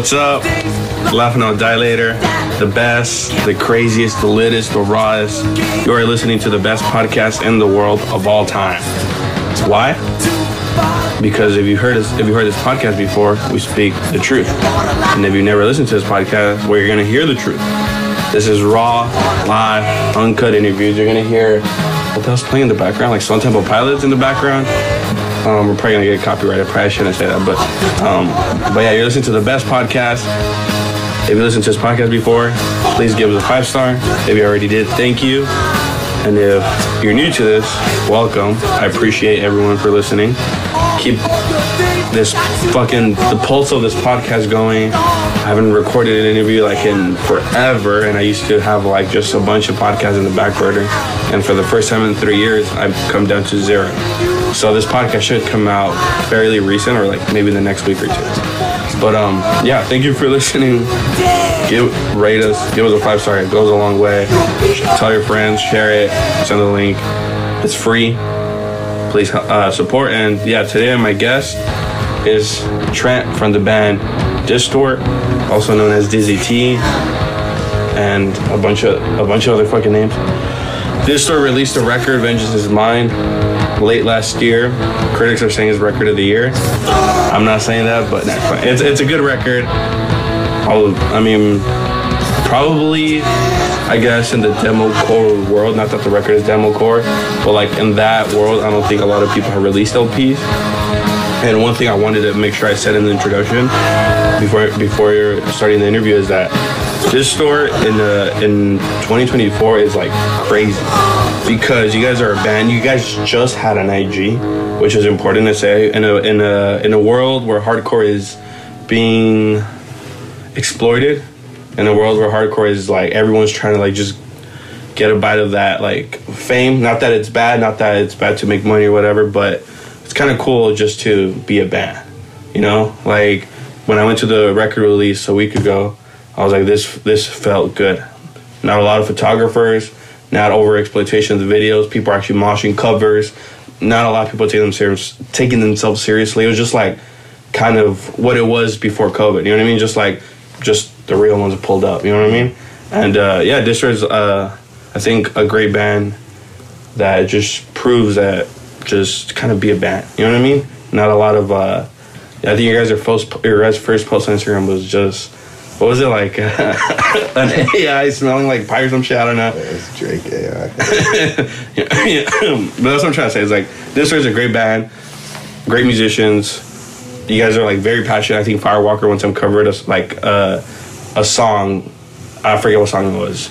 What's up? Laugh Now Die Later, the best, the craziest, the littest, the rawest. You are listening to the best podcast in the world of all time. Why? Because if you heard us, if you heard this podcast before, we speak the truth. And if you never listened to this podcast, well, you're gonna hear the truth. This is raw, live, uncut interviews. You're gonna hear what else playing in the background, like Stone Temple Pilots in the background. Um, we're probably gonna get copyrighted. Probably shouldn't say that, but um, but yeah, you're listening to the best podcast. If you listened to this podcast before, please give us a five star. If you already did, thank you. And if you're new to this, welcome. I appreciate everyone for listening. Keep this fucking the pulse of this podcast going. I haven't recorded an interview like in forever, and I used to have like just a bunch of podcasts in the back burner. And for the first time in three years, I've come down to zero. So this podcast should come out fairly recent, or like maybe the next week or two. But um, yeah, thank you for listening. Give rate us, give us a five star. It goes a long way. Tell your friends, share it, send the link. It's free. Please uh, support. And yeah, today my guest is Trent from the band Diztort, also known as Dizzy T, and a bunch of a bunch of other fucking names. Diztort released a record, Vengeance is Mine, late last year. Critics are saying it's record of the year. I'm not saying that, but it's it's a good record. I'll, I mean, probably, I guess, in the demo core world. Not that the record is demo core, but like in that world, I don't think a lot of people have released LPs. And one thing I wanted to make sure I said in the introduction before before starting the interview is that Diztort in the in 2024 is like crazy because you guys are a band. You guys just had an IG, which is important to say in a in a in a world where hardcore is being exploited, in a world where hardcore is like everyone's trying to like just get a bite of that like fame. Not that it's bad, not that it's bad to make money or whatever, but it's kind of cool just to be a band. You know, like when I went to the record release a week ago, I was like, this this felt good. Not a lot of photographers, not over exploitation of the videos. People are actually moshing covers. Not a lot of people taking them serious, taking themselves seriously. It was just like kind of what it was before COVID. You know what I mean? Just like just the real ones pulled up. You know what I mean? And uh, yeah, Diztort's uh, I think a great band that just proves that just kind of be a band. You know what I mean? Not a lot of. Uh, I think you guys are first. Your guys' first post on Instagram was just. What was it like? an AI smelling like pie or some shit. I don't know. It's Drake AI. yeah, yeah. but that's what I'm trying to say. It's like this is a great band, great musicians. You guys are like very passionate. I think Firewalker one time covered us like uh, a song. I forget what song it was.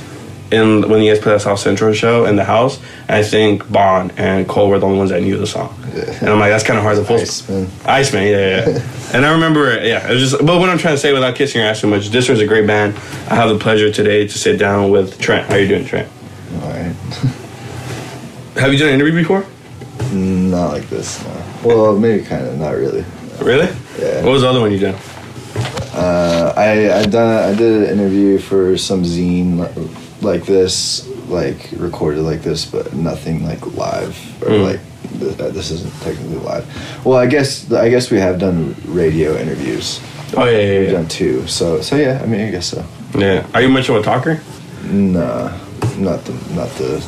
In when you guys put that South Central show in the house, I think Bon and Cole were the only ones that knew the song. And I'm like, that's kind of hard to pull. Iceman. Iceman, yeah, yeah. and I remember, yeah, it was just. But what I'm trying to say, without kissing your ass too much, this was a great band. I have the pleasure today to sit down with Trent. How you doing, Trent? All right. Have you done an interview before? Not like this. No. Well, maybe kind of. Not really. Really? Yeah. What was the other one you did? Uh, I I done I did an interview for some zine like this, like recorded like this, but nothing like live or Mm. like th- uh, this isn't technically live. Well, I guess I guess we have done radio interviews. Oh yeah, yeah, We've yeah. done two. So so yeah. I mean, I guess so. Yeah. Are you much of a talker? Nah, not the not the.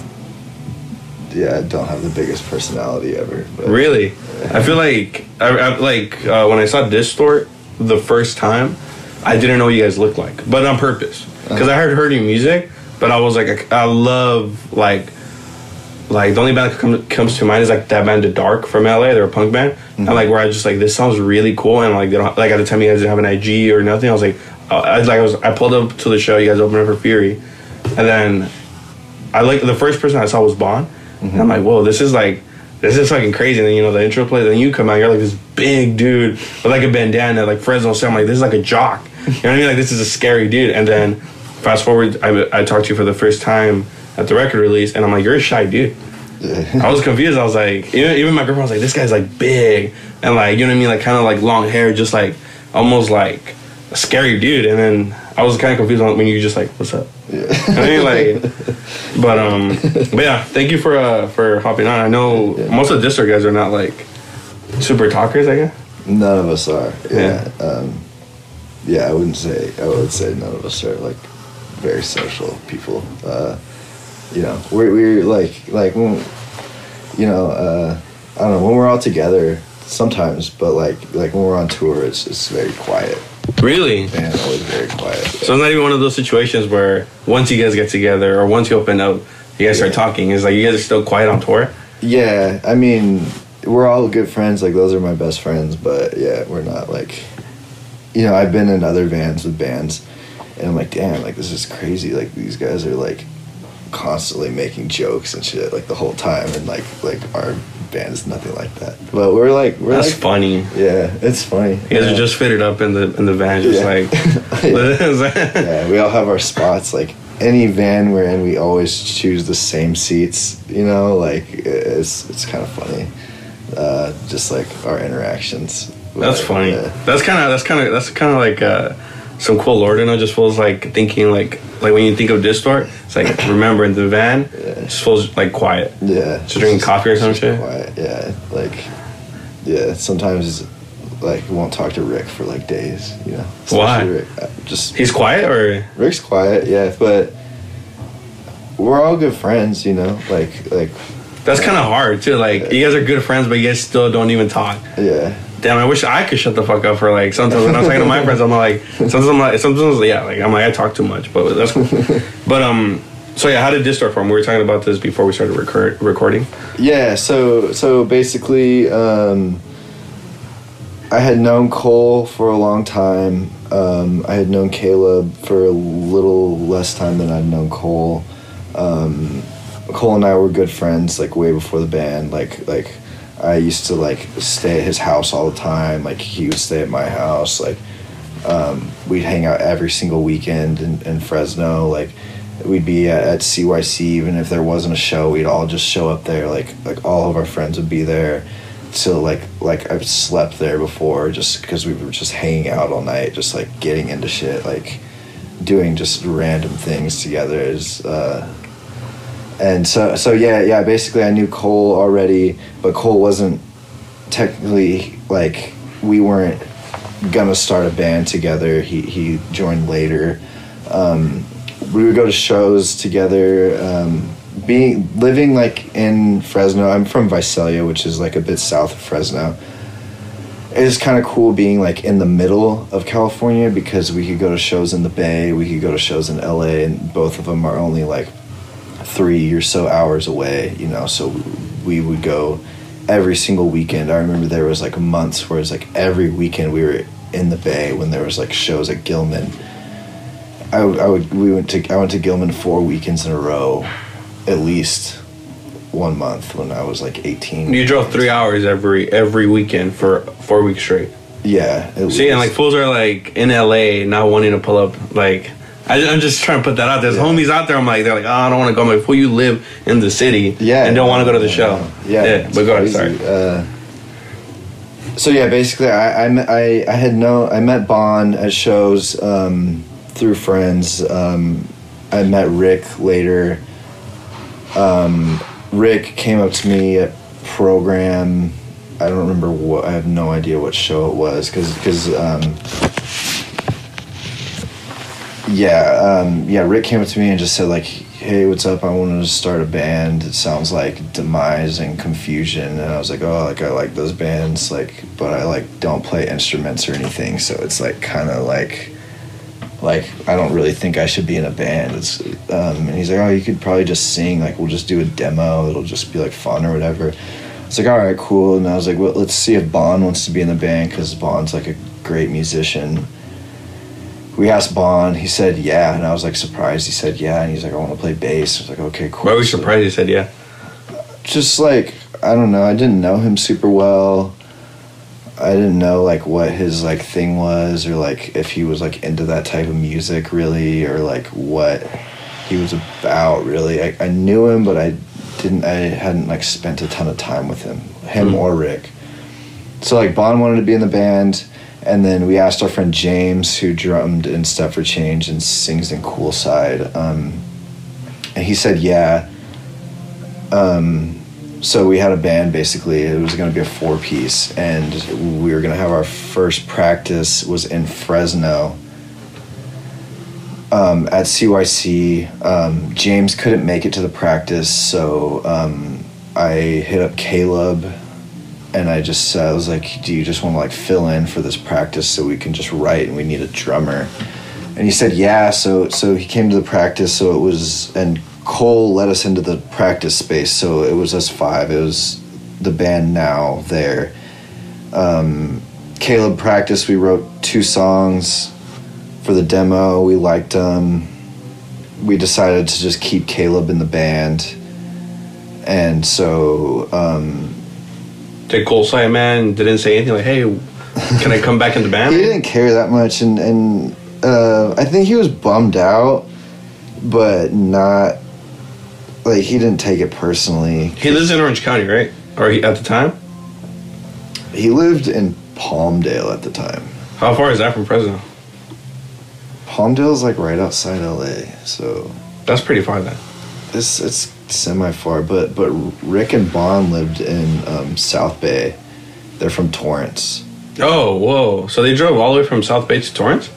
Yeah, I don't have the biggest personality ever. But Really? I feel like I, I like uh, when I saw Diztort the first time, I didn't know what you guys looked like, but on purpose because I heard your music, but I was like, I, I love like. Like the only band that come, comes to mind is like that band The Dark from LA. They're a punk band, and like where I just like this sounds really cool, and like they don't like at the time you guys didn't have an IG or nothing. I was like, uh, I was like I was I pulled up to the show. You guys opened up for Fury, and then I like the first person I saw was Bond, and I'm like, whoa, this is like, this is fucking crazy. And then you know the intro plays, and then you come out, you're like this big dude with like a bandana, like Fresno. So I'm like, this is like a jock. You know what I mean? Like this is a scary dude. And then fast forward, I, I talked to you for the first time at the record release, and I'm like, you're a shy dude. I was confused. I was like, even, even my girlfriend was like, this guy's like big and like, you know what I mean? Like kind of like long hair, just like almost like a scary dude. And then I was kind of confused when you just like, what's up? Yeah. I mean, like, but um, but yeah, thank you for uh for hopping on. I know most of the Diztort guys are not like super talkers, I guess. None of us are. Yeah. Um, yeah, I wouldn't say I would say none of us are like very social people. Uh, you know, we're we're like like when, you know, uh, I don't know when we're all together sometimes, but like like when we're on tour, it's it's very quiet. Really? Band always very quiet. So it's not even one of those situations where once you guys get together or once you open up, you guys start talking. It's like you guys are still quiet on tour. Yeah, I mean, we're all good friends. Like those are my best friends, but yeah, we're not like, you know, I've been in other bands with bands, and I'm like, damn, like this is crazy. Like these guys are like constantly making jokes and shit like the whole time, and like like our band is nothing like that. But we're like we're That's like, funny. yeah, it's funny. You guys yeah. are just fitted up in the in the van, just Yeah. like. yeah, we all have our spots. Like any van we're in, we always choose the same seats. You know, like it's it's kind of funny. Uh, just like our interactions. That's funny. yeah. That's kind of that's kind of that's kind of like uh, some cool lore. and know, just feels like thinking like like when you think of Diztort, it's like remember in the van, it just feels like quiet. Yeah. Just drinking coffee or some shit? Quiet. Yeah. Like, yeah. Sometimes, like, won't talk to Rick for like days. You know. Why? Rick. Uh, Just He's quiet or Rick's quiet. Yeah, but we're all good friends. You know. Like like that's kind of hard too. Like you guys are good friends, but you guys still don't even talk. yeah. Damn, I wish I could shut the fuck up for like sometimes when I'm talking to my friends, I'm like sometimes I'm like sometimes yeah, like I'm like I talk too much, but that's cool. but um, so yeah, how did this start from? We were talking about this before we started record, recording. Yeah, so so basically, um, I had known Cole for a long time. Um, I had known Caleb for a little less time than I'd known Cole. Um, Cole and I were good friends, like way before the band. Like like I used to like stay at his house all the time. Like he would stay at my house. Like um, we'd hang out every single weekend in, in Fresno. Like we'd be at, at CYC even if there wasn't a show. We'd all just show up there. Like like all of our friends would be there. Till like like I've slept there before just because we were just hanging out all night, just like getting into shit, like doing just random things together. Is uh, and so so yeah yeah basically I knew Cole already, but Cole wasn't technically like we weren't gonna start a band together. He he joined later. Um, we would go to shows together. Um, being living like in Fresno, I'm from Visalia, which is like a bit south of Fresno. It is kind of cool being like in the middle of California because we could go to shows in the Bay, we could go to shows in LA, and both of them are only like three or so hours away. You know, so we would go every single weekend. I remember there was like months where it's like every weekend we were in the Bay when there was like shows at Gilman. I, would- I would we went to I went to Gilman four weekends in a row, at least one month when I was like eighteen. You drove three hours every every weekend for four weeks straight. Yeah. See, and like least. fools are like in LA, not wanting to pull up. Like, I, I'm just trying to put that out. There's Yeah. homies out there. I'm like, they're like, oh, I don't want to go. I'm like, fool, you live in the city, yeah, and don't want to go to the show. Yeah, yeah. But go ahead. Sorry. Uh, so yeah, basically, I I, met- I I had no I met Bond at shows um, through friends. Um, I met Rick later. Um, Rick came up to me at program. I don't remember what. I have no idea what show it was because because. Yeah, um, yeah. Rick came up to me and just said like, "Hey, what's up? I wanted to start a band. It sounds like Demise and Confusion." And I was like, "Oh, like I like those bands, like, but I like don't play instruments or anything, so it's like kind of like, like I don't really think I should be in a band." It's, um, and he's like, "Oh, you could probably just sing. Like, we'll just do a demo. It'll just be like fun or whatever." It's like, all right, cool. And I was like, well, let's see if Bond wants to be in the band because Bond's like a great musician we asked Bond. He said yeah, and I was like surprised. He said yeah, and he's like, I want to play bass. I was like, okay, cool. Why were you So- surprised? You said yeah. Just like I don't know. I didn't know him super well. I didn't know like what his like thing was, or like if he was like into that type of music really, or like what he was about really. I, I knew him, but I didn't. I hadn't like spent a ton of time with him, him Hmm. or Rick. So like Bond wanted to be in the band, and then we asked our friend James, who drummed in Step for Change and sings in Cool Side, um, and he said yeah. Um, so we had a band basically. It was going to be a four piece, and we were going to have our first practice was in Fresno. Um, at CYC, um, James couldn't make it to the practice, so um, I hit up Caleb, and I just uh, I was like, "Do you just want to like fill in for this practice so we can just write and we need a drummer?" And he said, "Yeah." So so he came to the practice. So it was and Cole let us into the practice space. So it was us five. It was the band now there. Um, Caleb practiced. We wrote two songs for the demo. We liked them. We decided to just keep Caleb in the band, and so um, Did Cole say, man, didn't say anything like, hey, can I come back in the band? he didn't care that much, and and uh, I think he was bummed out, but not like he didn't take it personally. He lives in Orange County, right? Or he, at the time? He lived in Palmdale at the time. How far is that from Fresno? Palmdale's like right outside LA, so That's pretty far then. it's it's semi far. But but Rick and Bond lived in um, South Bay. They're from Torrance Oh, whoa. So they drove all the way from South Bay to Torrance?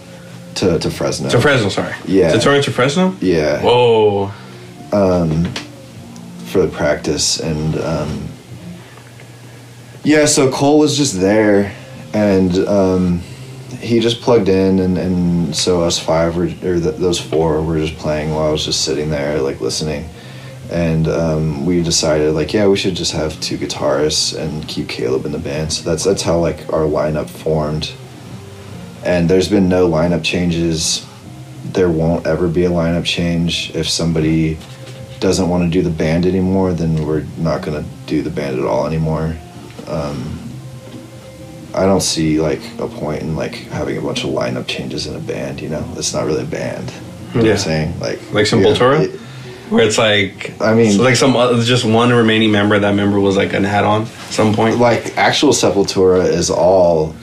to to Fresno. To Fresno, sorry. Yeah. To Torrance to Fresno? yeah. Whoa. um, for the practice and um, yeah so cole was just there and um, he just plugged in and, and so us five were, or th- those four were just playing while i was just sitting there like listening and um, we decided like yeah we should just have two guitarists and keep caleb in the band so that's that's how like our lineup formed and there's been no lineup changes there won't ever be a lineup change if somebody doesn't want to do the band anymore, then we're not gonna do the band at all anymore. Um, I don't see like a point in like having a bunch of lineup changes in a band. You know, it's not really a band. You know what Yeah. I'm saying? Like Like some yeah? Where it's like, I mean- like some other, just one remaining member. That member was like an add-on at some point. like actual Sepultura is all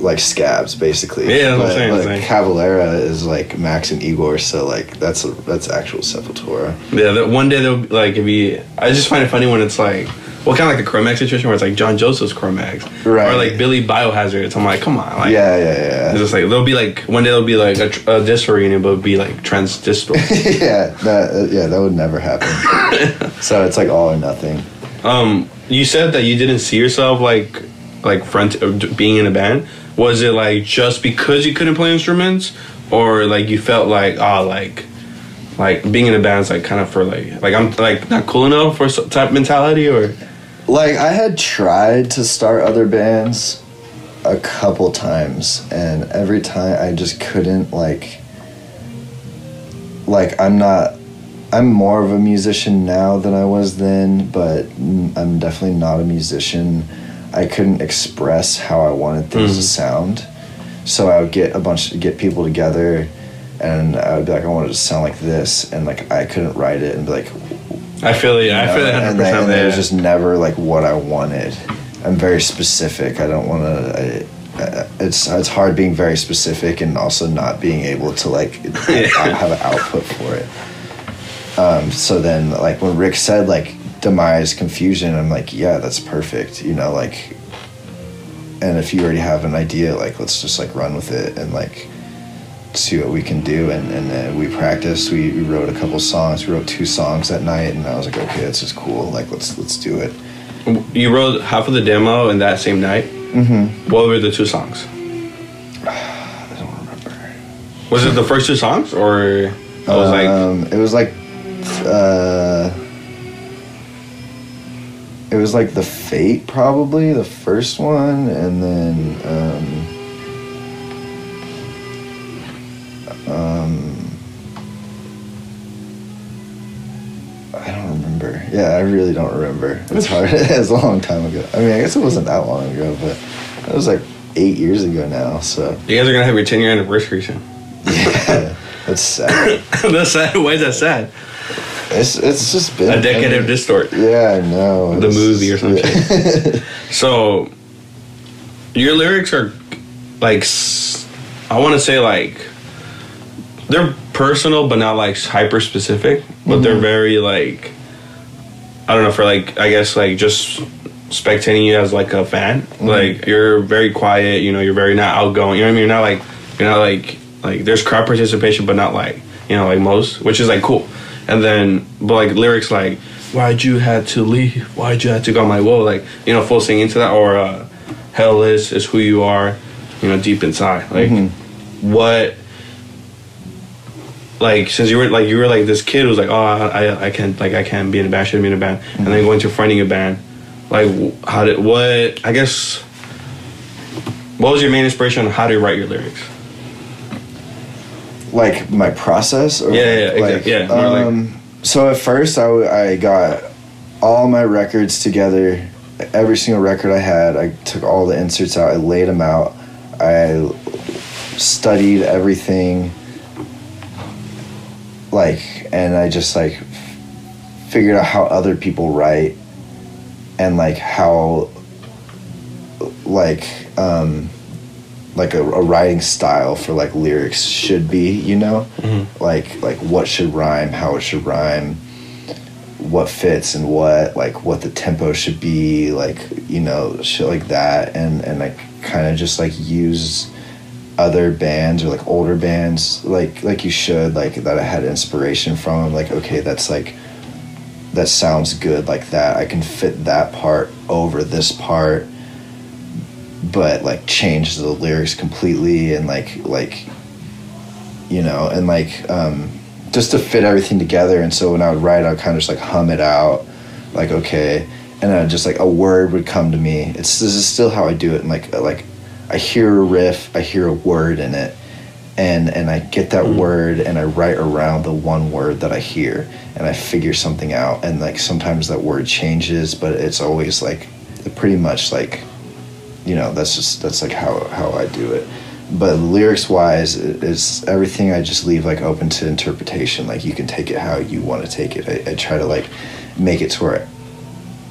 like scabs basically. Yeah, that's what I'm but, saying, but saying. Cavalera is like Max and Igor, so like that's a, that's actual Sepultura. Yeah, that one day they'll be, like if you. I just find it funny when it's like, well, kind of like the Cro-Mags situation where it's like John Joseph's Cro-Mags, Right. Or like Billy Biohazard. I'm like, come on, like, yeah, yeah, yeah. It's just like there'll be like one day there'll be like a, a disc reunion, but it'll be like Trent's Diztort. yeah, that uh, yeah, that would never happen. so it's like all or nothing. um, you said that you didn't see yourself like like front uh, being in a band. Was it like just because you couldn't play instruments, or like you felt like oh like like being in a band is like kind of for like like I'm like not cool enough for type mentality or Like I had tried to start other bands a couple times and every time I just couldn't like like I'm not I'm more of a musician now than I was then, but mm, I'm definitely not a musician. I couldn't express how I wanted things to Mhm. sound. So I would get a bunch get people together and I would be like I wanted to sound like this and like I couldn't write it and be like I feel it. I know, feel it 100%. and it was just never like what I wanted. I'm very specific. I don't want to. It's it's hard being very specific and also not being able to like Yeah. have an output for it. Um, so then, like when Rick said like demise confusion, I'm like, yeah, that's perfect. You know, like, and if you already have an idea, like let's just like run with it and like see what we can do and, and then we practiced. We, we wrote a couple songs. We wrote two songs that night and i was like okay this is cool. Like let's let's do it. You wrote half of the demo in that same night. mm-hmm. What were the two songs? i don't remember. Was it the first two songs, or it was like um, it was like uh it was like the fate probably the first one and then um um I don't remember. Yeah, I really don't remember. It's hard. it's a long time ago. I mean, I guess it wasn't that long ago, but it was like eight years ago now. So you guys are gonna have your ten year anniversary soon? yeah, that's sad. That's sad. Why is that sad? It's it's just been A decade I mean, of Diztort. Yeah, I know. The movie or something. yeah. So, your lyrics are like, I want to say like, they're personal, but not like hyper specific. But they're Mhm. very like, I don't know for like I guess like just spectating you as like a fan. Mm-hmm. Like you're very quiet. You know, you're very not outgoing. You know what I mean? You're not like you're not like like there's crowd participation, but not like you know like most, which is like cool. And then but like lyrics like why'd you had to leave? Why'd you had to go? I'm like whoa, like you know full singing to that or uh, hell is is who you are. You know, deep inside, like Mm-hmm. what like since you were like you were like this kid who was like oh I I, can't like I can't be in a band shouldn't be in a band. And then going to finding a band. Like how did what I guess what was your main inspiration on how to write your lyrics? Like my process or Yeah, yeah, yeah, like, exact- yeah, more like- um, so at first I, w- I got all my records together. Every single record i had i took all the inserts out i laid them out. I studied everything like and i just like figured out how other people write and like how like um like a, a writing style for like lyrics should be you know? Like like what should rhyme how it should rhyme what fits and what like what the tempo should be like you know shit like that. And and like kind of just like use other bands or like older bands like like you should like that I had inspiration from like okay that's like that sounds good like that. I can fit that part over this part but like change the lyrics completely and like like you know and like um just to fit everything together. And so when i would write i'd kind of just like hum it out like okay. And then just like a word would come to me. It's this is still how i do it and like like i hear a riff i hear a word in it and and i get that mm-hmm. word and i write around the one word that i hear and i figure something out and like sometimes that word changes but it's always like pretty much like you know that's just that's like how how I do it. But lyrics wise, it- it's everything I just leave like open to interpretation. Like you can take it how you want to take it. I, I try to like make it to where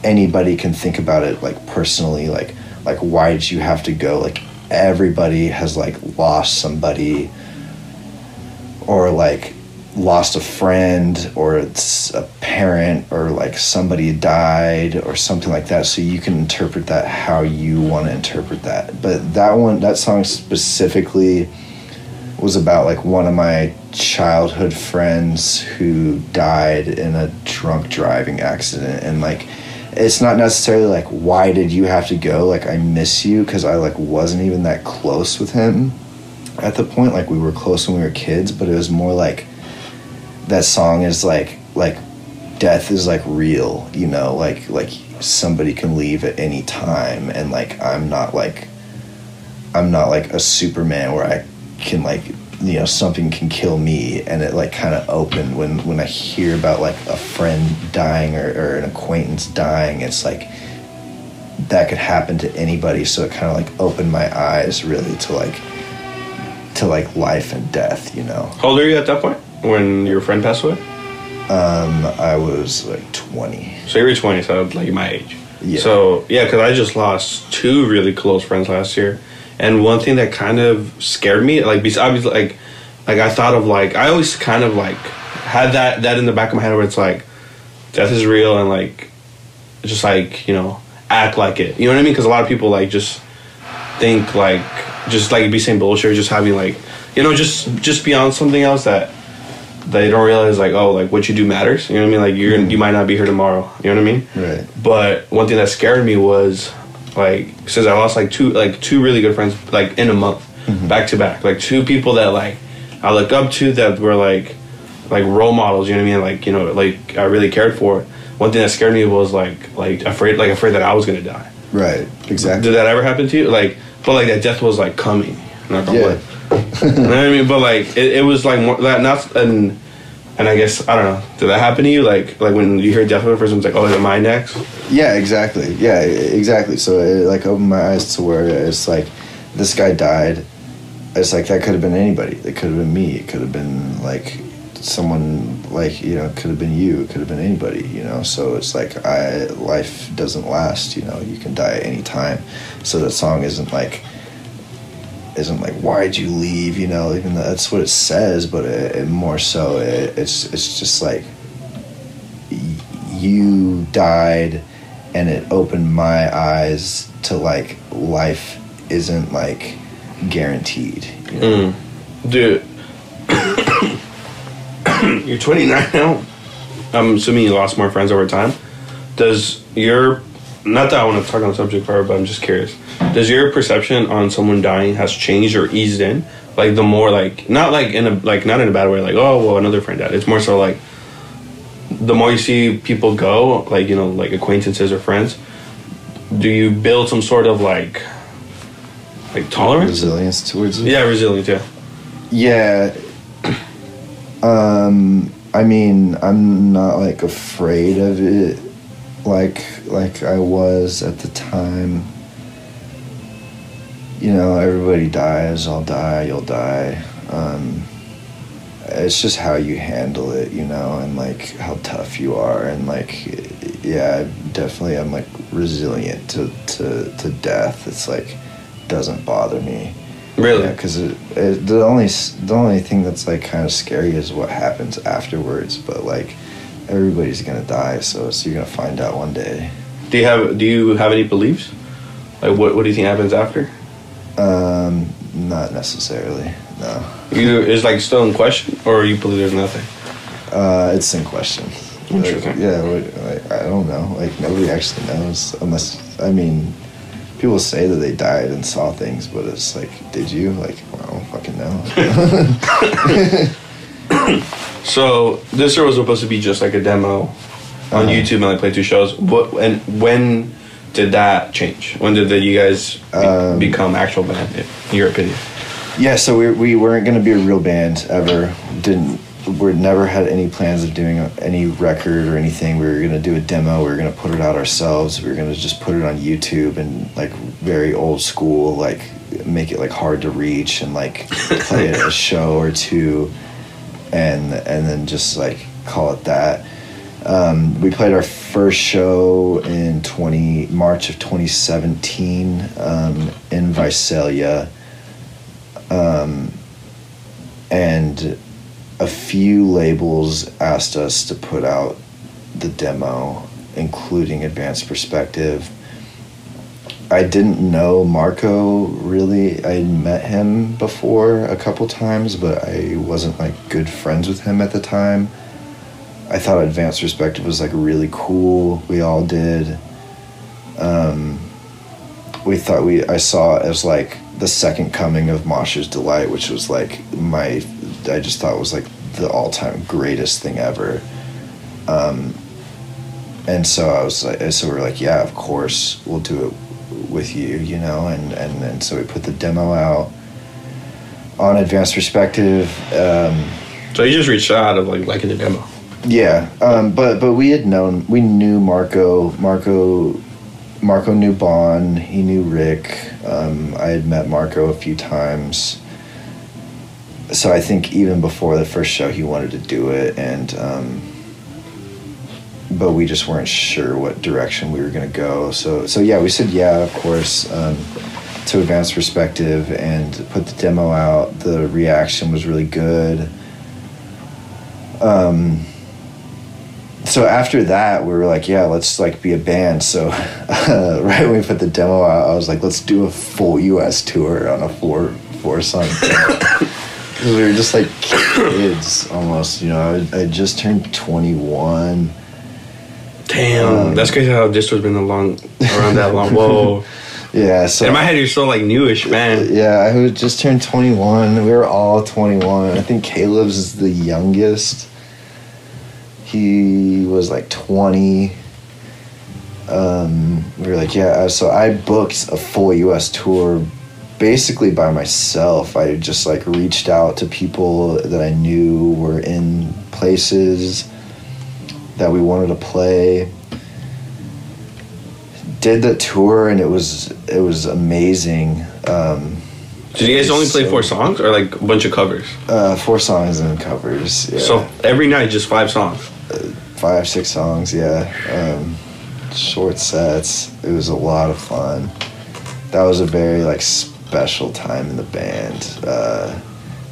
anybody can think about it like personally. Like like why did you have to go? Like everybody has like lost somebody or like lost a friend or it's a parent or like somebody died or something like that. So you can interpret that how you want to interpret that. But that one that song specifically was about like one of my childhood friends who died in a drunk driving accident. And like it's not necessarily like why did you have to go? Like i miss you because i like wasn't even that close with him at the point. Like we were close when we were kids but it was more like that song is like like death is like real you know? Like like somebody can leave at any time and like i'm not like i'm not like a superman where i can like you know something can kill me and it like kind of opened when when i hear about like a friend dying or, or an acquaintance dying it's like that could happen to anybody. So it kind of like opened my eyes really to like to like life and death you know? How old are you at that point when your friend passed away? Um i was like 20 so you were 20 so like my age. Yeah. so yeah because I just lost two really close friends last year and one thing that kind of scared me like bes- obviously like like I thought of like I always kind of like had that that in the back of my head where it's like death is real and like just like you know act like it. You know what I mean? Because a lot of people like just think like just like be saying bullshit or just having like you know just just beyond something else that they don't realize like oh like what you do matters. You know what I mean? Like you're you might not be here tomorrow. You know what I mean? Right. But one thing that scared me was like since I lost like two like two really good friends like in a month mm-hmm. back to back. Like two people that like I look up to that were like like role models you know what I mean? Like you know like I really cared for. One thing that scared me was like like afraid like afraid that I was gonna die. Right. Exactly. Did that ever happen to you? Like but like that death was like coming. On Yeah. you know what I mean? But like it, it was like more that not and and I guess I don't know did that happen to you like like when you hear death the first it's like oh is it my next Yeah, exactly. Yeah, exactly. So it like opened my eyes to where it's like this guy died. It's like that could have been anybody. It could have been me. It could have been like someone like you know. Could have been you. It could have been anybody. You know. So it's like I life doesn't last. You know. You can die at any time. So that song isn't like isn't like why'd you leave you know even though that's what it says but it, it more so it, it's it's just like you died and it opened my eyes to like life isn't like guaranteed you know? Mm. Dude, you're 29 now. I'm assuming you lost more friends over time. Does your not that I want to talk on the subject forever, but I'm just curious. Does your perception on someone dying has changed or eased in? Like the more like not like in a like not in a bad way, like oh well another friend died. It's more so like the more you see people go, like you know like acquaintances or friends, do you build some sort of like like tolerance? resilience towards it Yeah, resilience. Yeah. Yeah. Um I mean, I'm not like afraid of it like like I was at the time. You know, everybody dies, I'll die, you'll die. Um it's just how you handle it, you know, and like how tough you are and like yeah, definitely I'm like resilient to to to death. It's like doesn't bother me. Really? Yeah, because it, it, the only the only thing that's like kind of scary is what happens afterwards. But like everybody's gonna die, so so you're gonna find out one day. Do you have Do you have any beliefs? Like what What do you think happens after? Um, not necessarily. No, You is like still in question, or you believe there's nothing? uh, it's in question. Like, yeah, what, like, I don't know. Like nobody actually knows, unless I mean, people say that they died and saw things, but it's like, did you? Like, I don't fucking know. So this year was supposed to be just like a demo on Uh-huh. YouTube and like play two shows. What and when did that change? When did the, you guys be- Um, become actual band? In your opinion? Yeah, so we, we weren't going to be a real band ever. Didn't we never had any plans of doing any record or anything. We were going to do a demo. We were going to put it out ourselves. We were going to just put it on YouTube and like very old school, like make it like hard to reach and like play it a show or two, and and then just like call it that. Um, we played our first show in 20 March of 2017 um, in Visalia um, and a few labels asked us to put out the demo, including Advanced Perspective. I didn't know Marco really. I met him before a couple times, but I wasn't like good friends with him at the time. I thought Advanced Perspective was like really cool. We all did. Um, we thought we I saw it as like the second coming of Mosher's Delight, which was like my I just thought was like the all time greatest thing ever. Um, and so I was like, so we are like, yeah, of course we'll do it with you, you know, and and and so we put the demo out on Advanced Perspective. Um, So you just reached out of like liking the demo. yeah, um, but but we had known we knew Marco. Marco Marco knew Bon. He knew Rick. Um, I had met Marco a few times. So I think even before the first show, he wanted to do it, and um, but we just weren't sure what direction we were gonna go. So so yeah, we said yeah, of course. Um, to Advanced Perspective and put the demo out. The reaction was really good. Um, so after that we were like yeah let's like be a band so uh, right when we put the demo out i was like let's do a full us tour on a four four song we were just like kids almost you know i, I just turned 21 Damn, Um, that's crazy how Diztort's been along around that long. Whoa. yeah so In my head, you're still like newish, man. yeah i was just turned 21 we were all 21 i think caleb's is the youngest he was like 20 um, we were like yeah so i booked a full us tour basically by myself i just like reached out to people that i knew were in places that we wanted to play did the tour and it was it was amazing um, Did you guys only play So- four songs or like a bunch of covers? uh, four songs and covers yeah. So every night, just five songs. five six songs yeah um, short sets it was a lot of fun that was a very like special time in the band uh,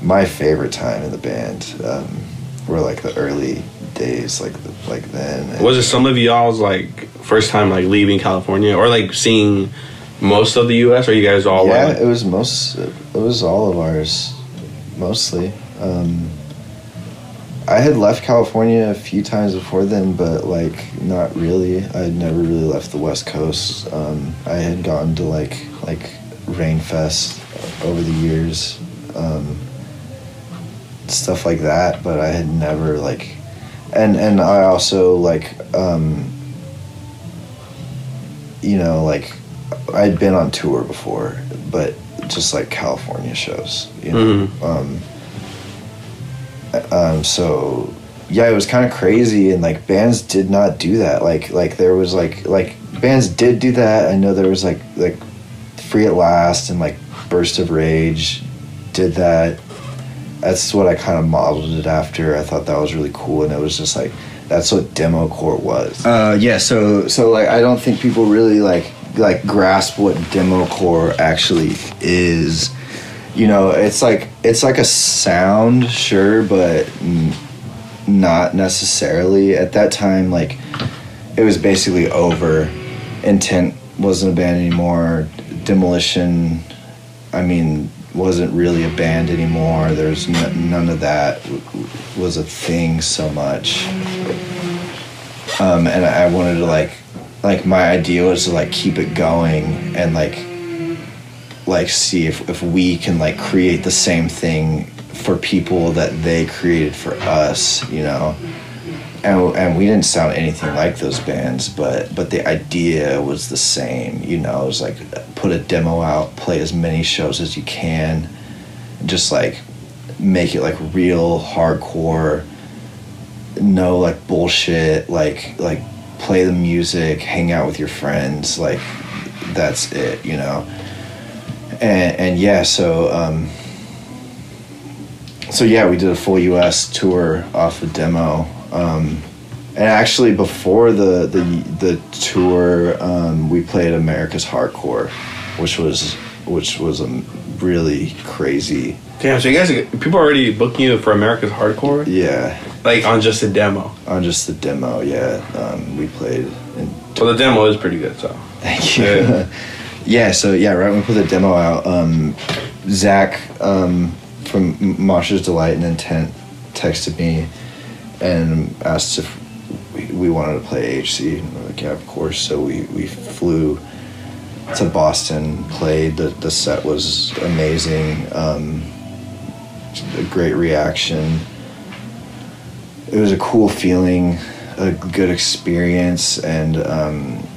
my favorite time in the band um, were like the early days like like then. And- Was it some of y'all's like first time like leaving California or like seeing most of the U.S. or you guys all yeah, went? it was most. It was all of ours, mostly. Um, I had left California a few times before then, but like not really. I had never really left the West Coast. Um, I had gone to like like Rainfest over the years, um, stuff like that. But I had never like, and and I also like, um, you know, like I'd been on tour before, but just like California shows, you know. Mhm. Um, um, so yeah, it was kind of crazy, and like bands did not do that. Like like there was like like bands did do that. I know there was like like Free at Last and like Burst of Rage did that. That's what I kind of modeled it after. I thought that was really cool, and it was just like that's what demo core was. Uh, yeah, so so like I don't think people really like like grasp what demo core actually is. You know, it's like it's like a sound, sure, but not necessarily. At that time, like it was basically over. Intent wasn't a band anymore. Demolition, I mean, wasn't really a band anymore. There's n- none of that w- was a thing so much. Um, and I wanted to like, like my idea was to like keep it going and like, like see if if we can like create the same thing for people that they created for us, you know and, and we didn't sound anything like those bands but but the idea was the same you know it was like put a demo out play as many shows as you can just like make it like real hardcore no like bullshit like like play the music hang out with your friends like that's it you know? And and yeah so um so yeah, we did a full U.S. tour off the demo, um, and actually before the the the tour, um, we played America's Hardcore, which was which was a really crazy. Damn, so you guys people are already booking you for America's Hardcore Yeah, like on just a demo. on just the demo. Yeah, um, we played. In, Well, the demo is pretty good, so Thank you. Yeah. Yeah. so yeah, right when we put the demo out, um, Zach um, from M- Mosher's Delight and Intent texted me and asked if we, we wanted to play HC. And we're like, yeah, of course. So we, we flew to Boston, played. The, the set was amazing. Um, a great reaction. It was a cool feeling, a good experience, and um,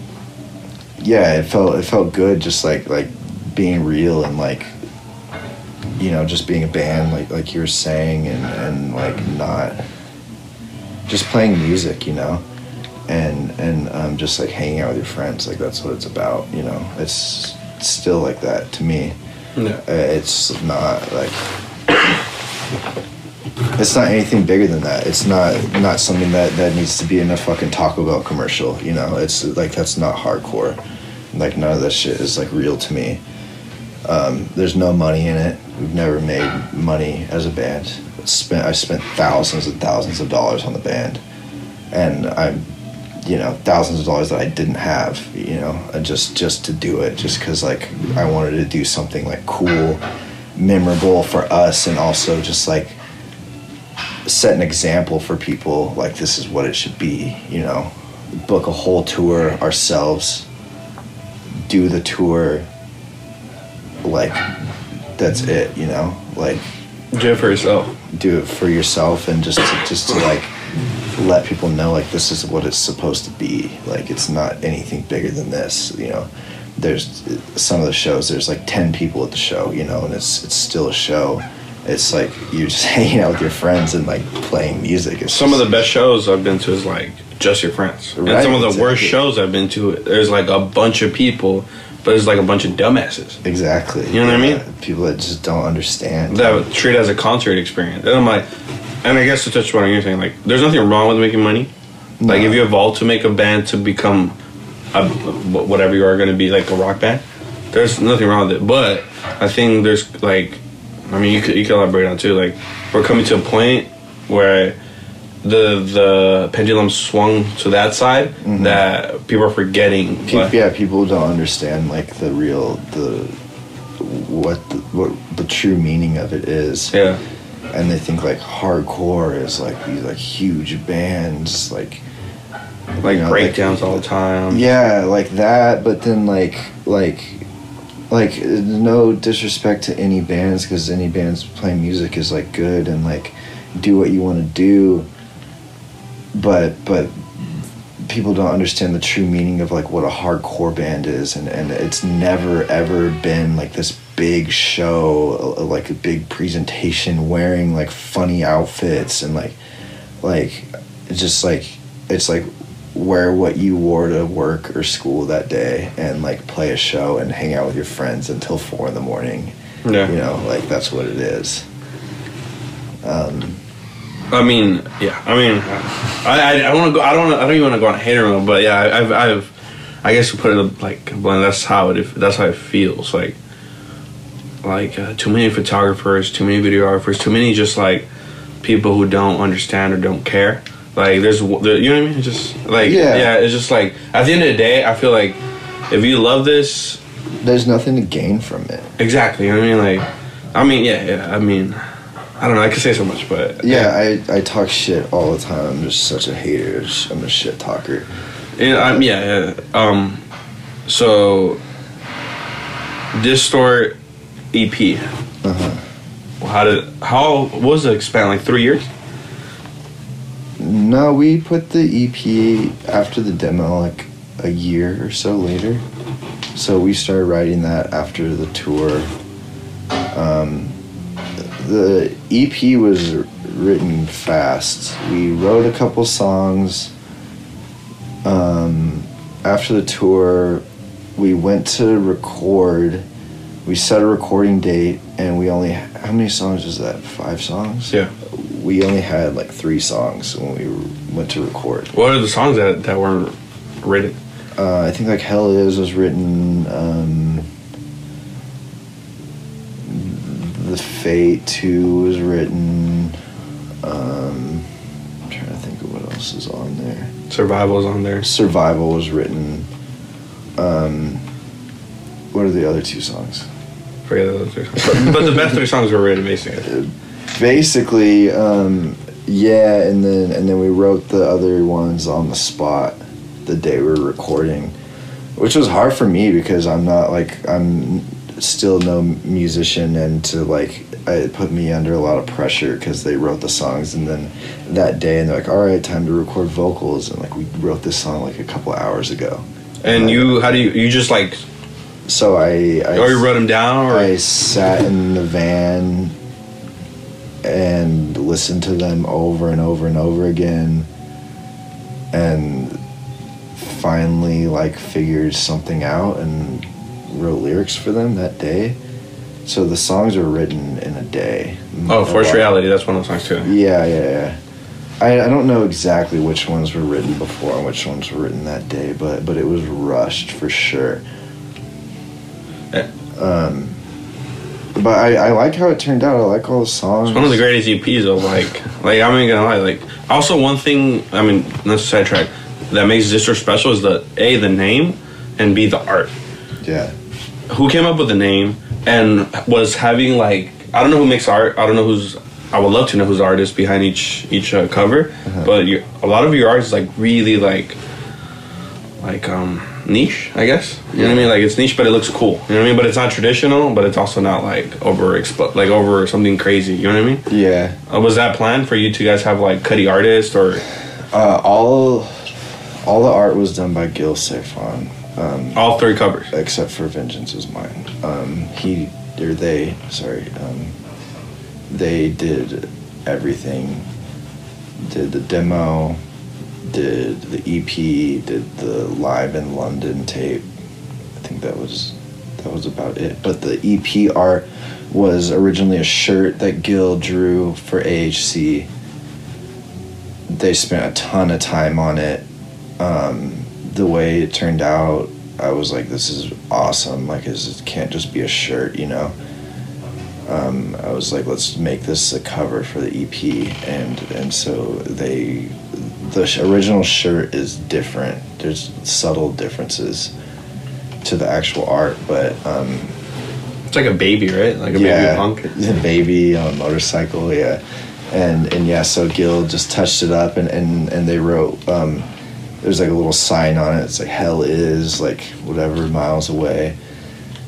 yeah, it felt it felt good, just like like being real and like you know just being a band, like like you were saying, and and like not just playing music, you know, and and um, just like hanging out with your friends, like that's what it's about, you know. It's still like that to me. yeah. Uh, It's not like it's not anything bigger than that. It's not not something that that needs to be in a fucking Taco Bell commercial. You know, it's like that's not hardcore. Like none of that shit is like real to me. Um, there's no money in it. We've never made money as a band. Spent I spent thousands and thousands of dollars on the band, and I'm, you know, thousands of dollars that I didn't have. You know, just just to do it, just because like I wanted to do something like cool, memorable for us, and also just like set an example for people. Like this is what it should be. You know, book a whole tour ourselves. Do the tour. Like, that's it. You know, like Do it for yourself. do it for yourself and just to, just to like let people know like this is what it's supposed to be. Like it's not anything bigger than this you know? There's some of the shows there's like 10 people at the show you know? And it's it's still a show. It's like you're just hanging out with your friends and like playing music. It's Some of the best shows I've been to is like just your friends, and some of the worst shows I've been to, there's like a bunch of people, but it's like a bunch of dumbasses exactly You know what I mean? people that just don't understand that treat it as a concert experience. And I'm like, and I guess to touch on what you're saying, like, there's nothing wrong with making money. Like, if you evolve to make a band to become a, whatever you are going to be, like a rock band, there's nothing wrong with it. But I think there's like, I mean, you could you could elaborate on too. Like, we're coming to a point where the the pendulum swung to that side Mm-hmm. that people are forgetting. Pe- but- yeah, people don't understand like the real the what the, what the true meaning of it is. yeah. and they think like hardcore is like these like huge bands like Like you know, breakdowns all the time. yeah like that but then like like like no disrespect to any bands because any bands playing music is like good and like do what you want to do but but people don't understand the true meaning of like what a hardcore band is and and it's never ever been like this big show uh, like a big presentation wearing like funny outfits and like like just like it's like wear what you wore to work or school that day and like play a show and hang out with your friends until four in the morning Yeah. you know like that's what it is um I mean, yeah. I mean, I I, I want to go. I don't. I don't even want to go on a hater mode, but yeah, I, I've I've I guess you put it like blunt. That's how it. That's how it feels. Like like uh, too many photographers, too many videographers, too many just like people who don't understand or don't care. Like there's, there, you know what I mean? It's just like Yeah. yeah. It's just like at the end of the day, I feel like if you love this, there's nothing to gain from it exactly. You know what I mean? Like, I mean, yeah, yeah. I mean, I don't know. I could say so much, but yeah i i talk shit all the time i'm just such a hater i'm a shit talker Yeah, um, yeah, yeah. Um, so Diztort EP. uh-huh How did how was it span like three years? No, we put the EP after the demo like a year or so later. So we started writing that after the tour. Um, the EP was written fast. We wrote a couple songs. Um, after the tour, we went to record. We set a recording date, and we only how many songs is that? Five songs Yeah. we only had like three songs when we went to record. What are the songs that that weren't written? Uh, I think like Hell Is was written. Um, the Fate Two was written. Um, I'm trying to think of what else is on there. Survival's on there. Survival was written. Um, what are the other two songs? Forget those three songs. But, but the best three songs were written basically. basically um yeah and then and then we wrote the other ones on the spot the day we were recording which was hard for me because i'm not like i'm still no musician and to like it put me under a lot of pressure because they wrote the songs. And then that day and they're like all right time to record vocals. And like we wrote this song like a couple hours ago. And you, how do you? You just like, so i i or you wrote them down, or? I sat in the van and listened to them over and over and over again. And finally like figured something out and wrote lyrics for them that day. So the songs were written in a day. oh, A Forced Reality. That's one of the songs too. Yeah, yeah, yeah. I, I don't know exactly which ones were written before and which ones were written that day, but but it was rushed for sure. Yeah. Um, but I, I like how it turned out. I like all the songs. It's one of the greatest EPs of like, like I'm not gonna lie. Like, also one thing, I mean, let's sidetrack, that makes Diztort special is the a the name, and b the art. Yeah. Who came up with the name and was having like I don't know who makes art. I don't know who's. I would love to know who's the artist behind each each uh, cover, Uh-huh. but you, a lot of your art is like really like like um niche. I guess you know what I mean. Like it's niche, but it looks cool. You know what I mean. But it's not traditional, but it's also not like over expo- like over something crazy. You know what I mean? Yeah. Uh, was that planned for you to guys have like cutty artist or Uh, all all the art was done by Gil Safon, um, all three covers? except for Vengeance is mine. Um, he or they, sorry, um, they did everything. Did the demo, did the EP, did the live in London tape. I think that was that was about it. But the EP art was originally a shirt that Gil drew for AHC. They spent a ton of time on it. Um, the way it turned out, I was like, "This is awesome!" Like, it can't just be a shirt, you know. um, I was like, let's make this a cover for the EP, and and so they, the original shirt is different. There's subtle differences to the actual art, but um, It's like a baby, right? Like a yeah, baby punk. the baby on a motorcycle, yeah, and and yeah, so Gil just touched it up, and and and they wrote. Um, there's like a little sign on it. It's like hell is like whatever miles away,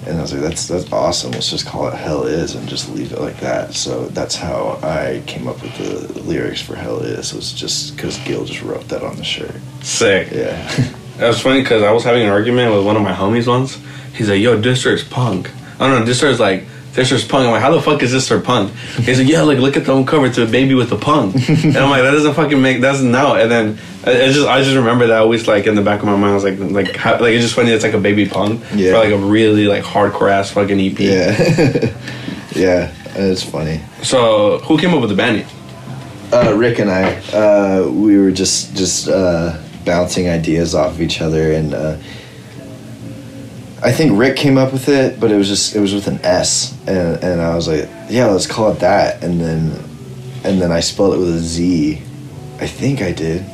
and I was like, that's that's awesome. Let's just call it hell is and just leave it like that. So that's how I came up with the lyrics for hell is. It was just because Gil just wrote that on the shirt. Sick. Yeah, That was funny because I was having an argument with one of my homies once. He's like, "Yo, Diztort's punk." I don't know. Diztort's like, "Diztort's punk." I'm like, "How the fuck is Diztort punk?" He's like, "Yeah, like look at the cover to a baby with a punk." and I'm like, "That doesn't fucking make that's no." And then just I just remember that always like in the back of my mind. I was like, like how, like it's just funny. It's like a baby punk Yeah. for like a really like hardcore ass fucking EP. yeah, yeah. It's funny. So who came up with the band name? Uh, Rick and I, uh, we were just just uh, bouncing ideas off of each other, and uh, I think Rick came up with it, but it was just it was with an S, and and I was like, yeah, let's call it that, and then and then I spelled it with a Z. I think I did.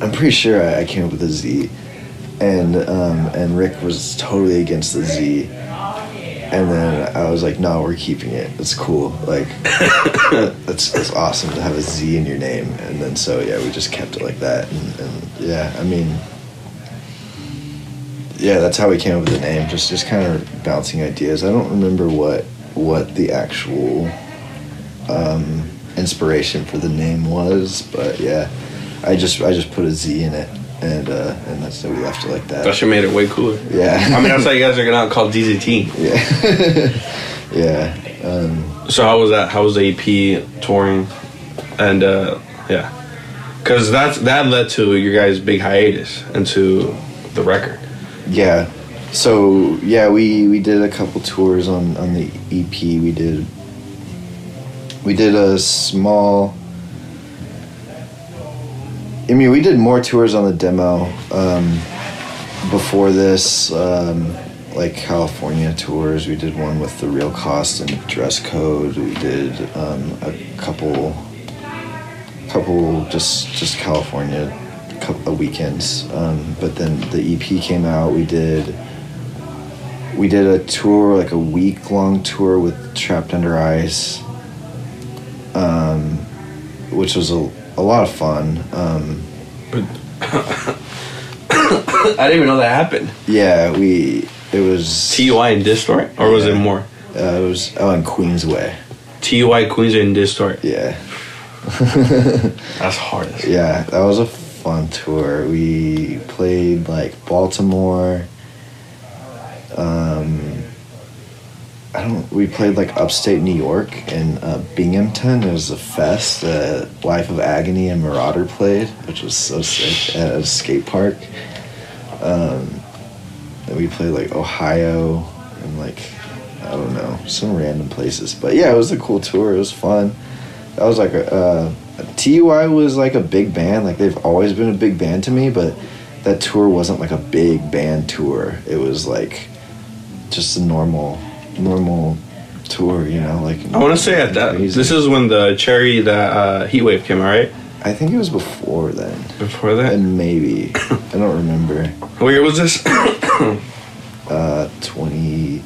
I'm pretty sure I, I came up with a Z, and um, and Rick was totally against the Z. And then I was like, no, we're keeping it. It's cool. Like, that's, that's awesome to have a Z in your name. And then so, yeah, we just kept it like that. And, and yeah, I mean, yeah, that's how we came up with the name. Just, just kind of bouncing ideas. I don't remember what, what the actual um, inspiration for the name was, but yeah, I just, I just put a Z in it. And, uh, and that's so we left it like that. That shit made it way cooler. Yeah. I mean, that's why you guys are gonna call DZT. Yeah. yeah. Um, So how was that? How was the EP touring? And uh, yeah, because that's that led to your guys' big hiatus into the record. Yeah. So yeah, we we did a couple tours on on the EP. We did we did a small. I mean, we did more tours on the demo um, before this, um, like California tours. We did one with the Real Cost and Dress Code. We did um, a couple, couple just just California couple weekends. Um, but then the EP came out. We did we did a tour, like a week long tour with Trapped Under Ice, um, which was a, a lot of fun. Um, I didn't even know that happened. yeah, we it was TUI and Diztort, or was it more? uh, it was oh in Queensway. TUI Queens and Diztort. Yeah, That's hard. yeah, that was a fun tour. We played like Baltimore. Um, I don't. We played like upstate New York in uh, Binghamton. It was a fest. Uh, Life of Agony and Marauder played, which was so sick at a skate park. Um, and we played like Ohio and like I don't know some random places. But yeah, it was a cool tour. It was fun. That was like a uh, TUI was like a big band. Like they've always been a big band to me, but that tour wasn't like a big band tour. It was like just a normal normal tour, you know, like I want to say at that. This is when the Cherry that uh, Heat Wave came out, right? I think it was before then. Before that, And maybe I don't remember. what year was this? Uh 20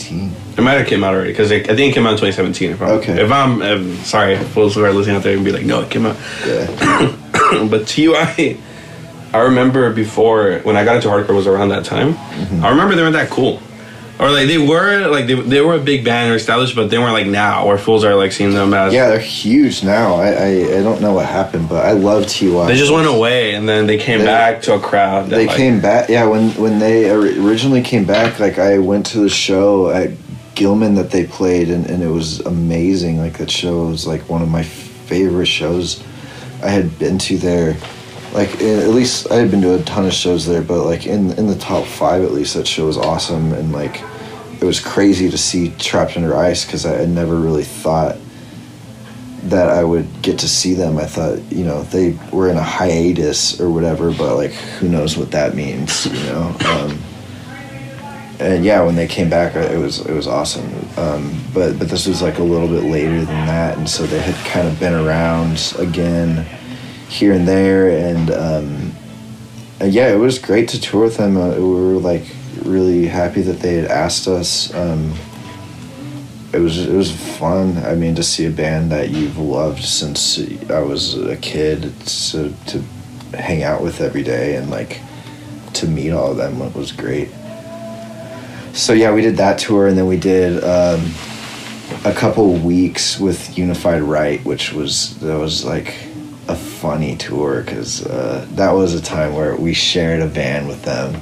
2018. It might have came out already because I think it came out in 2017. If I'm, Okay. If I'm, if, sorry, fools who are listening out there and be like, no, it came out. Yeah. but TUI, I remember before when I got into hardcore was around that time. Mm-hmm. I remember they weren't that cool, or like they were like they, they were a big band or established, but they weren't like now where fools are like seeing them as Yeah, they're huge now. I, I, I don't know what happened, but I love TY. they just went away and then they came They- back to a crowd. That, they like, came back yeah when when they originally came back like i went to the show at gilman that they played and, and it was amazing like that show was like one of my favorite shows i had been to there like eh, at least i had been to a ton of shows there but like in in the top five at least that show was awesome and like it was crazy to see trapped under ice because i had never really thought that I would get to see them. I thought, you know, they were in a hiatus or whatever, but like, who knows what that means, you know? Um, and yeah, when they came back, it was it was awesome. Um, but but this was like a little bit later than that, and so they had kind of been around again, here and there, and, um, yeah, it was great to tour with them. Uh, we were like really happy that they had asked us. Um, it was it was fun. I mean, to see a band that you've loved since I was a kid to to hang out with every day and like to meet all of them was great. So yeah, we did that tour, and then we did um, a couple weeks with Unified Right, which was that was like a funny tour because uh, that was a time where we shared a van with them.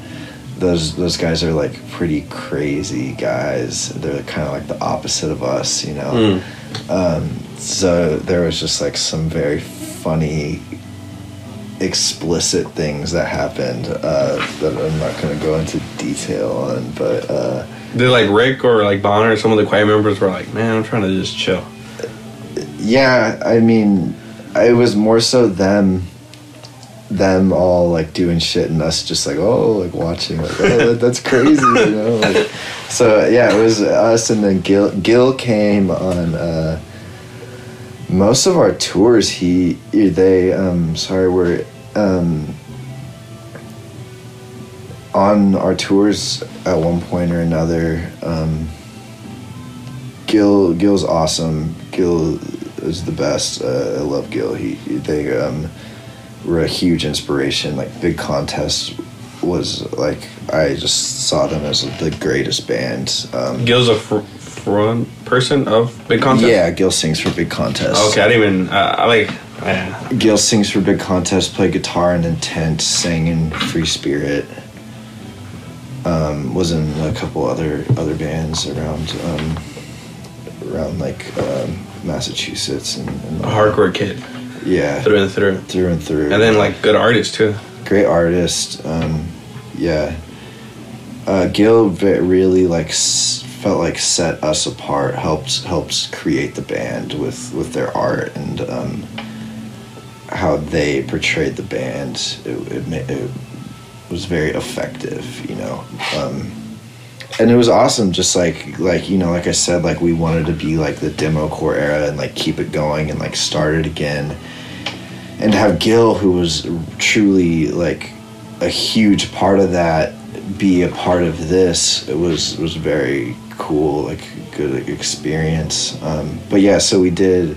Those those guys are like pretty crazy guys. They're kind of like the opposite of us, you know. Mm. Um, so there was just like some very funny explicit things that happened uh, that I'm not going to go into detail on, but uh, Did like Rick or like Bonner some of the choir members were like, man, I'm trying to just chill. yeah, I mean, it was more so them, them all like doing shit and us just like oh like watching like oh that, that's crazy you know like, so yeah it was us and then Gil Gil came on uh, most of our tours he they um sorry were um on our tours at one point or another um Gil Gil's awesome Gil is the best uh, I love Gil he they um were a huge inspiration like big contest was like I just saw them as the greatest band um Gil's a fr- front person of Big Contest? yeah Gil sings for big contest Okay, I didn't even, uh, I like, yeah. Gil sings for Big Contest, played guitar in Intent, sang in Free Spirit. Um, was in a couple other other bands around um, around like um, Massachusetts and, and a hardcore kid yeah through and through. through and through. And then like good artist too. great artist. Um, yeah, uh, Gil really like s- felt like set us apart. Helped helped create the band with with their art and um, how they portrayed the band. It, it, it was very effective, you know. Um, and it was awesome just like like you know like i said like we wanted to be like the demo core era and like keep it going and like start it again. And to have gil who was truly like a huge part of that be a part of this. It was was very cool like good experience. Um, but yeah so we did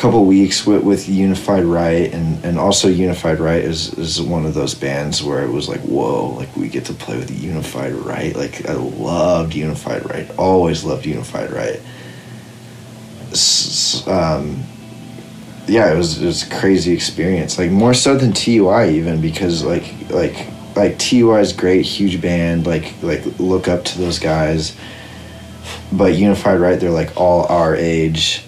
couple weeks with, with unified right and and also unified right is is one of those bands where it was like whoa like we get to play with unified right like i loved unified right always loved unified right um, yeah, it was it was a crazy experience. Like more so than TUI even because like like like TUI is great, huge band. Like like look up to those guys. But Unified Right, they're like all our age,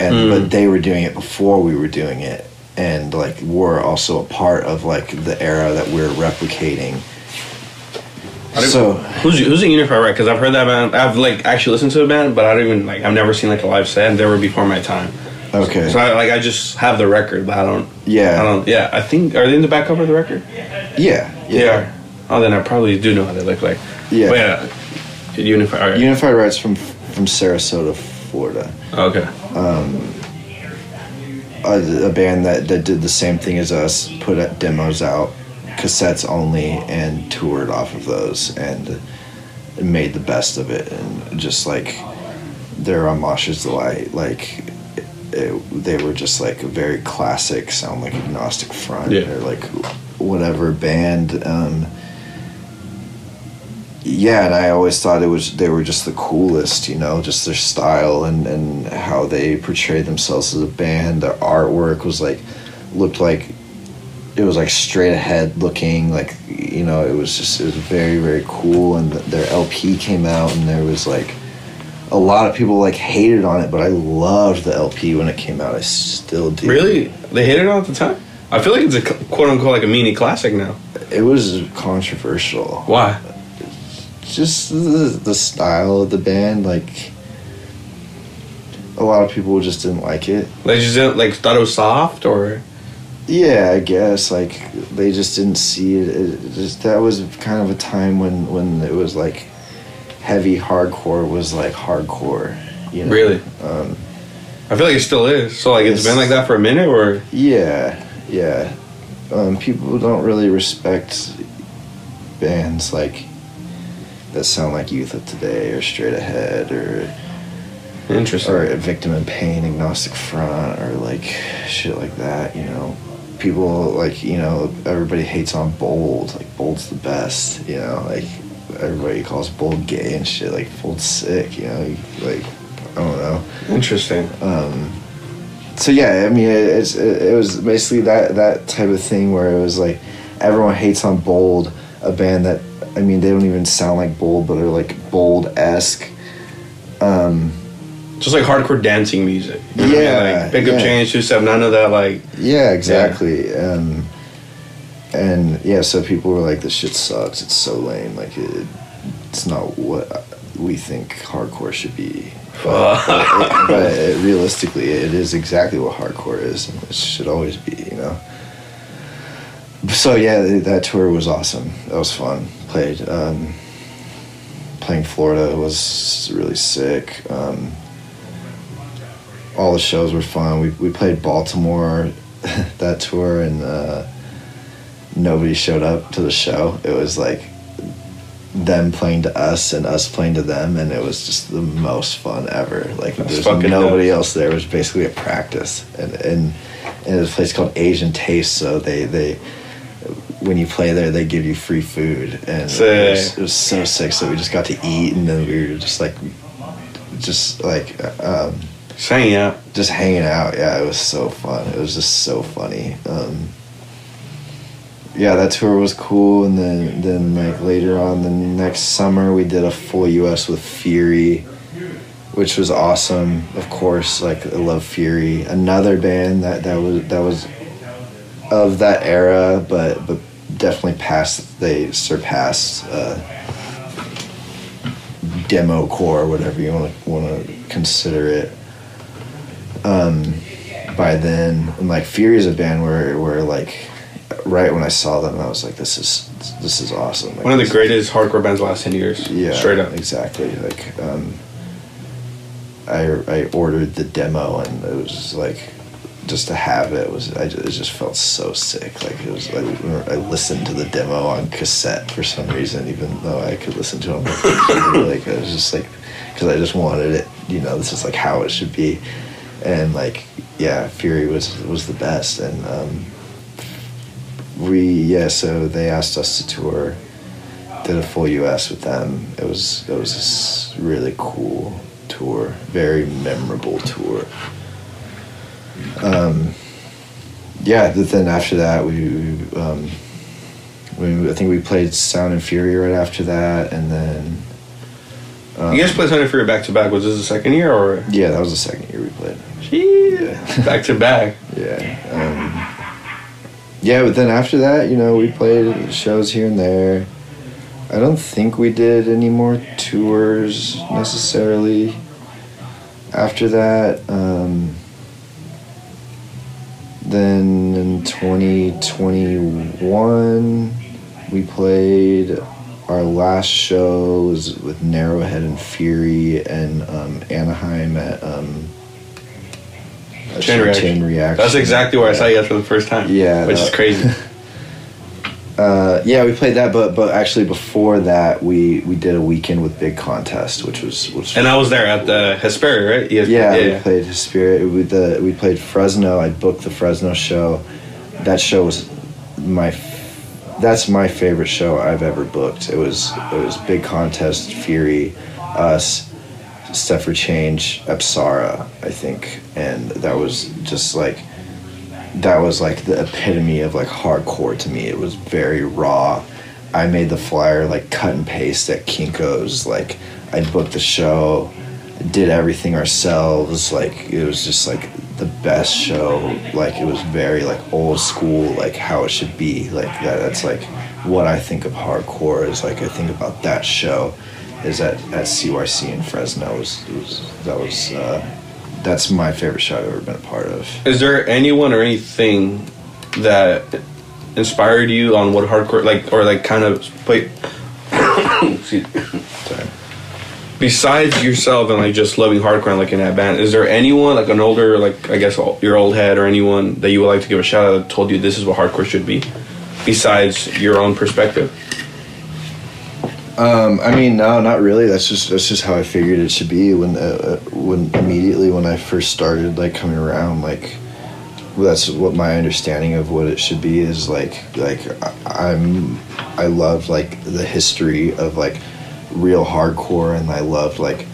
and Mm. but they were doing it before we were doing it, and like we're also a part of like the era that we're replicating. I So Who's who's in Unified Right? Because I've heard that band. I've like actually listened to the band, but I don't even like. I've never seen like a live set. They were before my time. okay, So I, like I just have the record, but I don't. yeah, I don't. Yeah, I think are they in the back cover of the record? yeah, Yeah. are. Oh, then I probably do know how they look like. Yeah. But yeah. Unified. All right. Unified Right's from from Sarasota, Florida. okay. A, a band that, that did the same thing as us, put demos out, cassettes only, and toured off of those and made the best of it. And just like they're on Mosher's Delight, like it, they were just like a very classic, sound like agnostic front Yeah. or like whatever band. Um, yeah, and I always thought it was they were just the coolest, you know, just their style and and how they portrayed themselves as a band. Their artwork was like looked like it was like straight ahead looking, like you know, it was just it was very very cool. And th- their LP came out, and there was like a lot of people like hated on it, but I loved the LP when it came out. I still do. Really? They hated it on at the time? I feel like it's a quote unquote like a mini classic now. It was controversial. Why? Just the, the style of the band like a lot of people just didn't like it They just didn't like thought it was soft or yeah i guess like they just didn't see it, it just that was kind of a time when when it was like heavy hardcore was like hardcore. You know? Really? Um, I feel like it still is. So like it's It's- been like that for a minute, or yeah, yeah. Um, people don't really respect bands like that sound like Youth of Today or Straight Ahead or interesting. or Victim in Pain, Agnostic Front, or like shit like that. You know, people like you know everybody hates on Bold. Like Bold's the best. You know, like everybody calls Bold gay and shit. Like Bold's sick. You know, like I don't know. Interesting. Um, so yeah, I mean, it, it's it, it was basically that that type of thing where it was like everyone hates on Bold, a band that I mean they don't even sound like Bold, but they're like Bold esque. Um, Just like hardcore dancing music. You know what I mean? Yeah, Like Pick Up yeah. Change, Two Step, none of that. Like yeah, exactly. Um, and yeah, so people were like, "This shit sucks. It's so lame. Like it, it's not what we think hardcore should be." But, it, but it, realistically, it is exactly what hardcore is, and it should always be. You know. So yeah, that tour was awesome. That was fun. Played um, playing Florida was really sick. Um, all the shows were fun. We we played Baltimore that tour, and uh, nobody showed up to the show. It was like them playing to us and us playing to them, and it was just the most fun ever. Like That's there's nobody dope. else there. It was basically a practice, and and and it's a place called Asian Taste. So they they when you play there, they give you free food, and it was, it was so sick. So we just got to eat, and then we were just like, just like. Um, just hanging out. just hanging out. Yeah, it was so fun. It was just so funny. Um, yeah, that tour was cool, and then then like later on the next summer we did a full U.S. with Fury, which was awesome. Of course, like I love Fury. Another band that that was that was of that era, but but definitely past. They surpassed. Uh, demo core, whatever you want to want to consider it um, by then. And like Fury is a band where where like right when I saw them, I was like, this is this is awesome. Like, One of the greatest hardcore bands the last ten years. Yeah, straight up. exactly. Like um, I I ordered the demo and it was like. Just to have it was, I just, it just felt so sick. Like it was like I listened to the demo on cassette for some reason, even though I could listen to it on my computer. like I was just like, because I just wanted it. You know, this is like how it should be and like yeah fury was was the best and um we yeah so they asked us to tour did a full us with them it was it was this really cool tour very memorable tour um yeah but then after that we, we um we, I think we played Sound and Fury right after that, and then um, you guys played Sound and Fury back to back. Was this the second year or? yeah, that was the second year we played. Yeah. back to back. Yeah. Um, yeah, but then after that, you know, we played shows here and there. I don't think we did any more tours necessarily after that. Um, then in 2021, we played our last show was with Narrowhead and Fury and um, Anaheim at um, Chain Reaction. Chain Reaction. That's exactly where I saw you guys for the first time. Yeah, which is crazy. Uh, yeah, we played that, but but actually before that, we we did a weekend with Big Contest, which was which. and I was there at the Hesperia, right? Yes. yeah, we played Spirit. We the we played Fresno. I booked the Fresno show. That show was my. That's my favorite show I've ever booked. It was it was Big Contest, Fury, us, Step for Change, Apsara, I think, and that was just like that was like the epitome of like hardcore to me. It was very raw. I made the flyer like cut and paste at Kinko's. Like I booked the show, did everything ourselves. Like it was just like the best show. Like it was very like old school, like how it should be. Like that. That's like what I think of hardcore is like I think about that show. Is at at CYC in Fresno was, was that was uh, that's my favorite show I've ever been a part of. Is there anyone or anything that inspired you on what hardcore like or like kind of me. Sorry. besides yourself and like just loving hardcore and looking at band, is there anyone like an older like I guess your old head or anyone that you would like to give a shout out that told you this is what hardcore should be, besides your own perspective? Um, I mean, no, not really. That's just that's just how I figured it should be when uh, uh, when immediately when I first started like coming around like that's what my understanding of what it should be is like like I- I'm I love like the history of like real hardcore and I loved like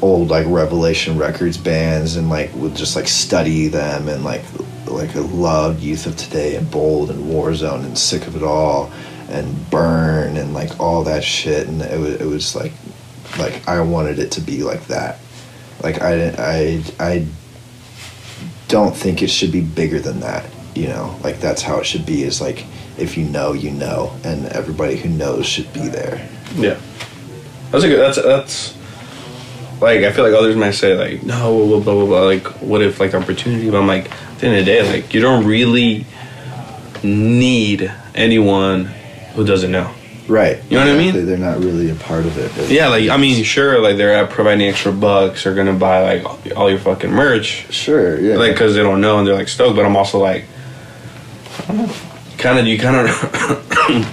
old like Revelation Records bands and like would just like study them and like like I loved Youth of Today and Bold and Warzone and Sick of It All and Burn and like all that shit and it was it was like like I wanted it to be like that. Like I I I don't think it should be bigger than that. You know, like that's how it should be. Is like if you know, you know, and everybody who knows should be there. Yeah, that's a good. That's that's like I feel like others might say like no blah blah blah blah. Like what if like opportunity? But I'm like at the end of the day, like you don't really need anyone who doesn't know. Right. You know what I mean? They're not really a part of it. Yeah, like I mean, sure, like they're at providing extra bucks or gonna buy like all your fucking merch, Sure. Yeah. like because they don't know and they're like stoked. But I'm also like, kind of you kind of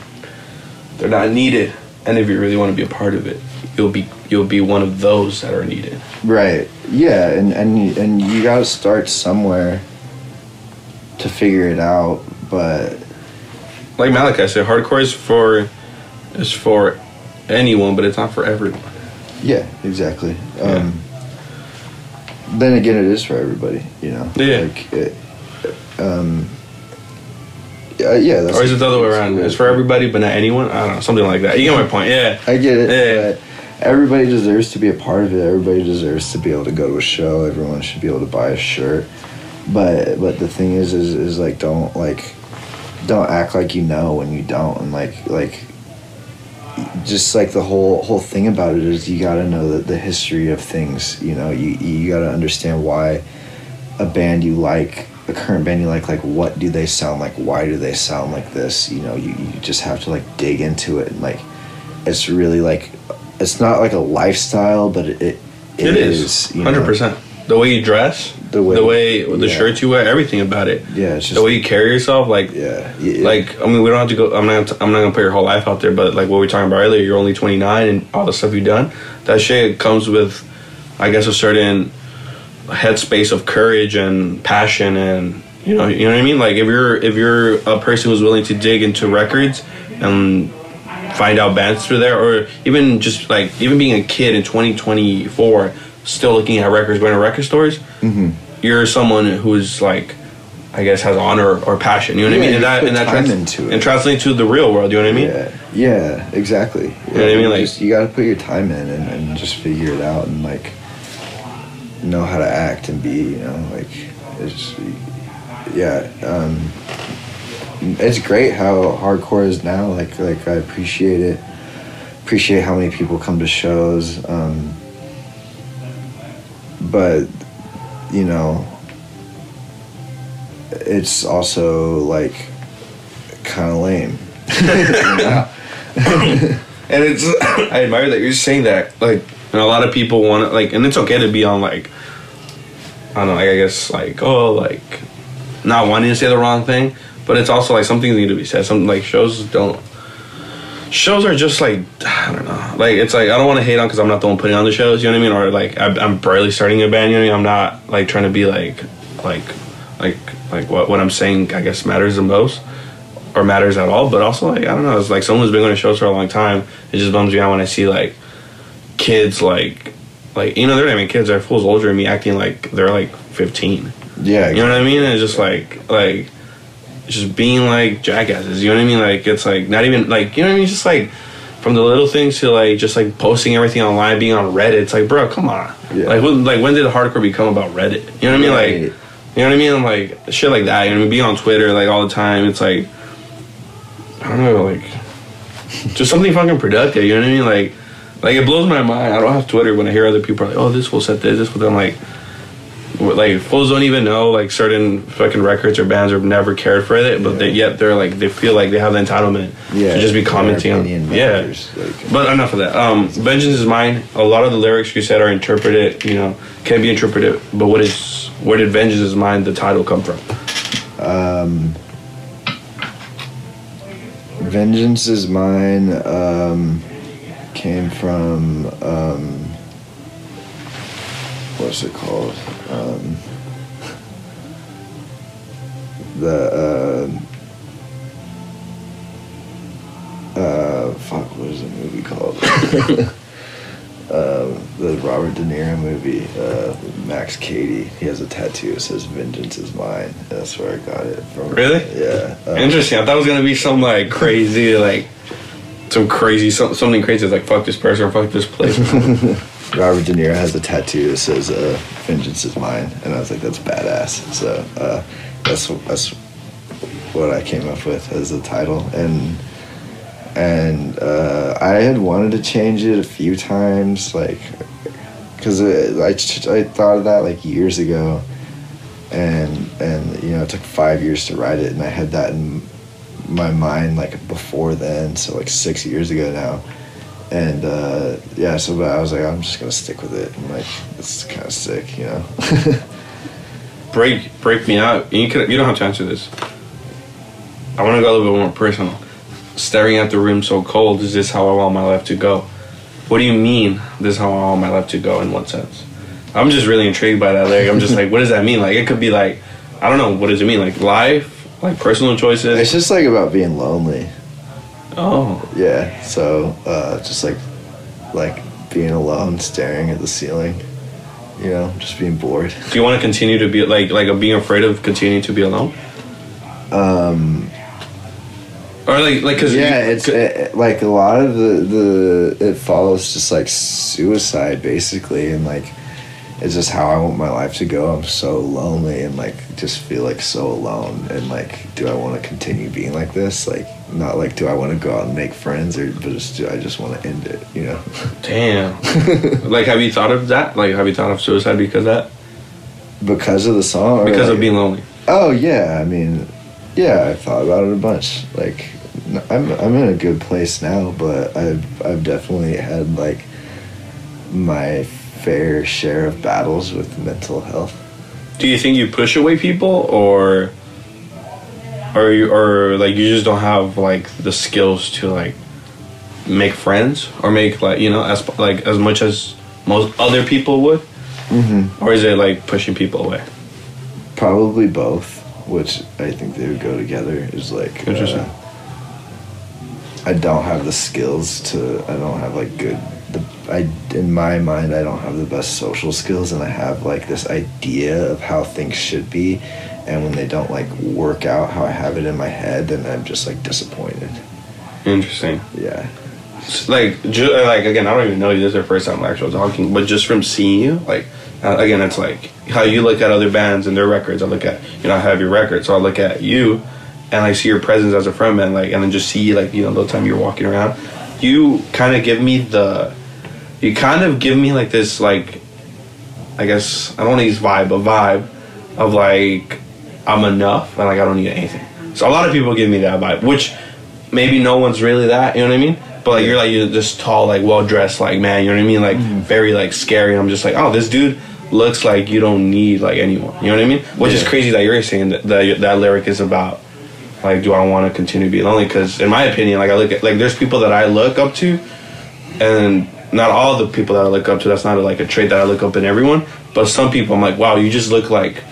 they're not needed. And if you really want to be a part of it, you'll be you'll be one of those that are needed. Right. Yeah, and and and you got to start somewhere to figure it out. But Like Malachi said, hardcore is for is for anyone, but it's not for everyone. yeah, exactly. Um, Then again, it is for everybody. You know. Yeah. Like it, um. Yeah, yeah. That's Or is it the other way around? It's for everybody, but not anyone. I don't know, something like that. You get my point? Yeah. I get it. Yeah. But everybody deserves to be a part of it. Everybody deserves to be able to go to a show. Everyone should be able to buy a shirt. But but the thing is is is like don't like don't act like you know when you don't and like like just like the whole whole thing about it is you got to know that the history of things you know? You you got to understand why a band you like a current band you like like what do they sound like? Why do they sound like this? You know you, you just have to like dig into it and like it's really like it's not like a lifestyle but it it, It is. you know? The way you dress, The way- the way the yeah. shirts you wear, everything about it. yeah it's just the way you carry yourself, like yeah, yeah like I mean, we don't have to go. I'm not. I'm not gonna put your whole life out there, but like what we were talking about earlier, you're only 29 and all the stuff you've done. That shit comes with, I guess, a certain headspace of courage and passion, and you know, you know what I mean. Like if you're if you're a person who's willing to dig into records and find out bands through there, or even just like even being a kid in 2024, still looking at records, going to record stores. Mm-hmm. You're someone who's like. I guess has honor or passion, you know what I mean, and that and that trans- into it. and translate to the real world. You know what I mean? Yeah, yeah, exactly. You know what I mean? Like- just, you got to put your time in and, and just figure it out and like know how to act and be. You know, like it's yeah. Um, it's great how hardcore is now. Like like I appreciate it. Appreciate how many people come to shows. Um, but you know, it's also like kind of lame. and it's I admire that you're saying that. Like, and a lot of people want to like, and it's okay to be on like, I don't know, like I guess like oh like, not wanting to say the wrong thing, but it's also like something need to be said. Something like shows don't. Shows are just like I don't know, like it's like I don't want to hate on because I'm not the one putting on the shows. You know what I mean? Or like I, I'm barely starting a band. You know what I mean? I'm not like trying to be like, like, like, like what what I'm saying. I guess matters the most or matters at all. But also, like I don't know, it's like someone who's been going to shows for a long time. It just bums me out when I see like kids like like you know they're not even kids. They're fools older than me acting like they're like 15. Yeah, You know what I mean? And it's just like like just being like jackasses. You know what I mean? Like it's like not even like you know what I mean? Just like from the little things to like just like posting everything online, being on Reddit. It's like, bro, come on. Yeah. Like when like when did hardcore become about Reddit? You know what I mean? Like you know what I mean? Like shit like that. You know what I mean? Being on Twitter like all the time. It's like I don't know, like just something fucking productive. You know what I mean? Like like it blows my mind. I don't have Twitter when I hear other people are like, oh, this will set this, this will. I'm like, like fools don't even know like certain fucking records or bands have never cared for it, but they, yet they're like they feel like they have the entitlement Yeah, to just be commenting on. opinion Yeah, like- but enough of that. Um, vengeance is mine. A lot of the lyrics you said are interpreted. You know, can be interpreted. But what is where did vengeance is mine the title come from? Vengeance is mine um, came from um, what's it called? Um, the uh, uh, fuck, what is the movie called? um, the Robert De Niro movie, uh, Max Cady. He has a tattoo that says "Vengeance is mine." That's where I got it from. Really? Yeah. um, Interesting. I thought it was gonna be some like crazy like some crazy some, something crazy like fuck this person fuck this place. Robert De Niro has a tattoo that says uh, "Vengeance is mine," and I was like, "That's badass." So uh, that's that's what I came up with as the title, and and uh, I had wanted to change it a few times, like because I I thought of that like years ago, and and you know it took five years to write it, and I had that in my mind like before then, so like six years ago now and uh, yeah, so but I was like, I'm just gonna stick with it. I'm like, it's kind of sick, you know. break break me out. You could you don't have to answer this. I want to go a little bit more personal. Staring at the room so cold. Is this how I want my life to go? What do you mean? This is how I want my life to go? In what sense? I'm just really intrigued by that lyric. I'm just like, what does that mean? Like, it could be like, I don't know. What does it mean? Like life, like personal choices. it's just like about being lonely. Oh, Yeah. So uh, just like like being alone, staring at the ceiling. You know, just being bored. do you want to continue to be like like being afraid of continuing to be alone? Um, Or like like because yeah, it's it, like a lot of the the it follows just like suicide basically, and like it's just how I want my life to go. I'm so lonely and like just feel like so alone, and like, do I want to continue being like this? Like, not like do I want to go out and make friends, or but just do I just want to end it? You know? damn. like, have you thought of that? Like, have you thought of suicide because of that? because of the song, or Because of being lonely. Oh yeah, I mean, yeah, I thought about it a bunch. Like, I'm I'm in a good place now, but I've I've definitely had like my fair share of battles with mental health. Do you think you push away people, or, or you, or like you just don't have like the skills to like make friends or make like you know as like as much as most other people would, mm-hmm. or is it like pushing people away? Probably both, which I think they would go together. Is like Interesting. uh, I don't have the skills to. I don't have like good. The I in my mind I don't have the best social skills, and I have like this idea of how things should be, and when they don't like work out how I have it in my head, then I'm just like disappointed. Interesting. Yeah. Like ju- like again, I don't even know you. This is the first time we're actually talking, but just from seeing you, like uh, again, it's like how you look at other bands and their records. I look at you know I have your record, so I look at you, and I see your presence as a frontman, like and then just see like you know the time you're walking around, you kind of give me the, you kind of give me like this like, I guess I don't want to use vibe, a vibe, of like I'm enough and like I don't need anything. So a lot of people give me that vibe, which maybe no one's really that. You know what I mean? But like you're like you're just tall, like well dressed, like man. You know what I mean? Like mm-hmm. very like scary. I'm just like, oh, this dude looks like you don't need like anyone. You know what I mean? Which is crazy that you're saying that that, that lyric is about like, do I want to continue to be lonely? Because in my opinion, like I look at like there's people that I look up to, and not all the people that I look up to. That's not like a trait that I look up in everyone. But some people, I'm like, wow, you just look like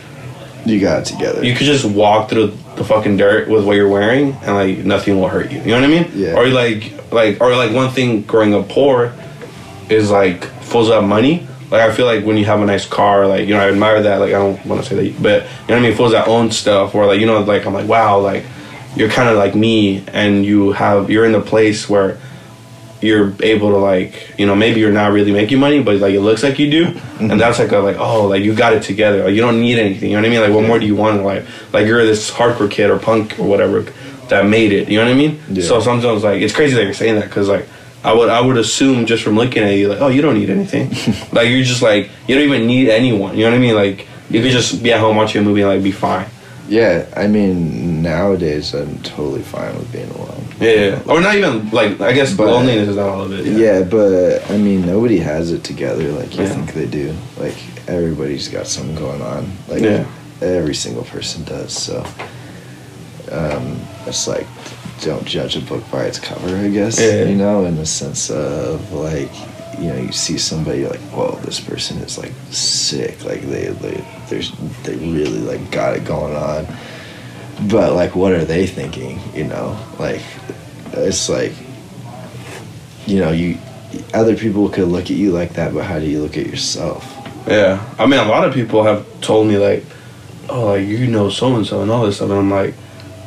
You got it together. you could just walk through the fucking dirt with what you're wearing and like nothing will hurt you. You know what I mean? Yeah. Or like like or like one thing growing up poor is like fools have money. Like I feel like when you have a nice car, like you know, I admire that. Like I don't want to say that, but you know what I mean. Fools that own stuff, or like you know, like I'm like wow, like you're kind of like me, and you have you're in the place where you're able to like you know maybe you're not really making money, but like it looks like you do, and mm-hmm. that's like a like oh like you got it together. Like you don't need anything. You know what I mean? Like what more do you want in life? Like you're this hardcore kid or punk or whatever that made it. You know what I mean? Yeah. So sometimes like it's crazy that you're saying that because like I would I would assume just from looking at you like oh you don't need anything like you're just like you don't even need anyone you know what I mean like you could just be at home watching a movie and like be fine. Yeah, I mean nowadays I'm totally fine with being alone. Yeah, yeah. or not even like I guess But- loneliness is not all of it. Yeah. but I mean nobody has it together like you Yeah. think they do. Like everybody's got something going on. Like Yeah. every single person does. So um, it's like don't judge a book by its cover. I guess Yeah. you know in the sense of like you know you see somebody you're like whoa this person is like sick like they they there's they really like got it going on but like what are they thinking you know like it's like you know you other people could look at you like that but how do you look at yourself Yeah, I mean, a lot of people have told me like, "Oh, like you know so and so and all this stuff," and I'm like,